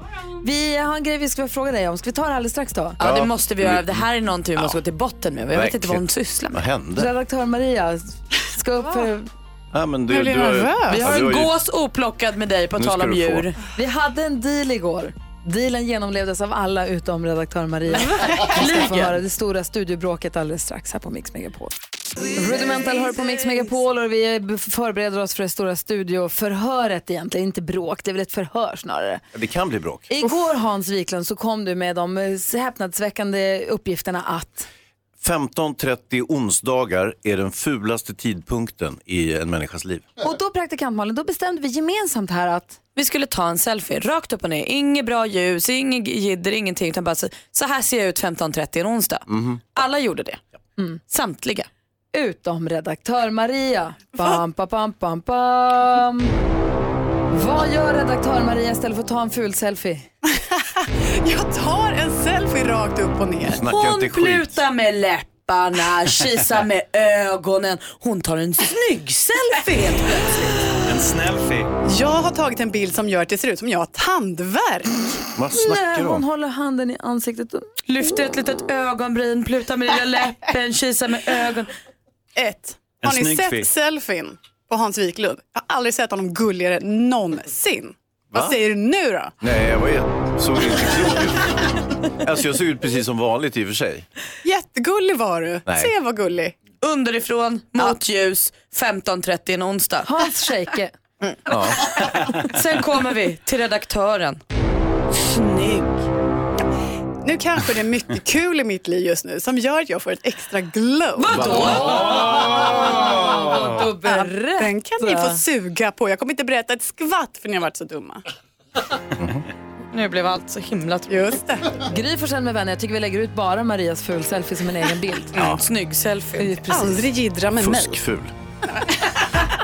Vi har en grej vi ska fråga dig om. Ska vi ta det alldeles strax då? Ja, det måste vi göra. Det här är någonting vi måste gå till botten med. Jag vet inte vad hon sysslar med. Vad hände? Redaktör Maria ska upp för... Ja, men du, du har ju- nervös. Vi har Ja, du en ju- gås oplockad med dig på tal om du få. djur. Vi hade en deal igår. Dealen genomlevdes av alla utom redaktör Maria. Vi ska få höra det stora studiobråket alldeles strax här på Mix Megapol. Rudimental hör på Mix Megapol och vi förbereder oss för det stora studioförhöret egentligen, inte bråk, det är väl ett förhör snarare. Det kan bli bråk. Igår Hans Wiklund så kom du med de häpnadsväckande uppgifterna att 15.30 onsdagar är den fulaste tidpunkten i en människas liv. och då praktikant Malin, då bestämde vi gemensamt här att Vi skulle ta en selfie rakt upp och ner. Inget bra ljus, inget jidder, ingenting. Utan bara så, så här ser jag ut 15.30 en onsdag. Mhm. Alla gjorde det. Samtliga. utom redaktör Maria. Bam, bam, bam, bam, bam. Vad gör redaktör Maria istället för att ta en ful selfie? Jag tar en selfie rakt upp och ner. Snacka Hon plutar med läpparna, kisar med ögonen. Hon tar en snygg selfie helt plötsligt. En snällfie. Jag har tagit en bild som gör att det ser ut som jag har tandvärk. Vad snackar Nej, du hon om? håller handen i ansiktet. Och... Lyfter ett litet ögonbryn, plutar med lilla läppen, kisar med ögon. Ett. En Har ni sett fi. selfien på Hans Wiklund? Jag har aldrig sett honom gulligare någonsin. Va? Vad säger du nu då? Nej, jag var ju- såg inte klok ut. Alltså jag såg ut precis som vanligt i och för sig. Jättegullig var du. Nej. Se vad gullig. Underifrån, mot ljus, 15.30 en onsdag. Hans shake. Ja. Sen kommer vi till redaktören. Snygg. Nu kanske det är mycket kul i mitt liv just nu som gör att jag får ett extra glow. Vadå? Då berätta. Den kan ni få suga på. Jag kommer inte berätta ett skvatt för ni har varit så dumma. Nu blev allt så himla Just det. Gry Forssell med vänner, jag tycker vi lägger ut bara Marias ful selfie som en egen bild. Ja. Snygg selfie. Precis. Aldrig jiddra med mig. Fuskful.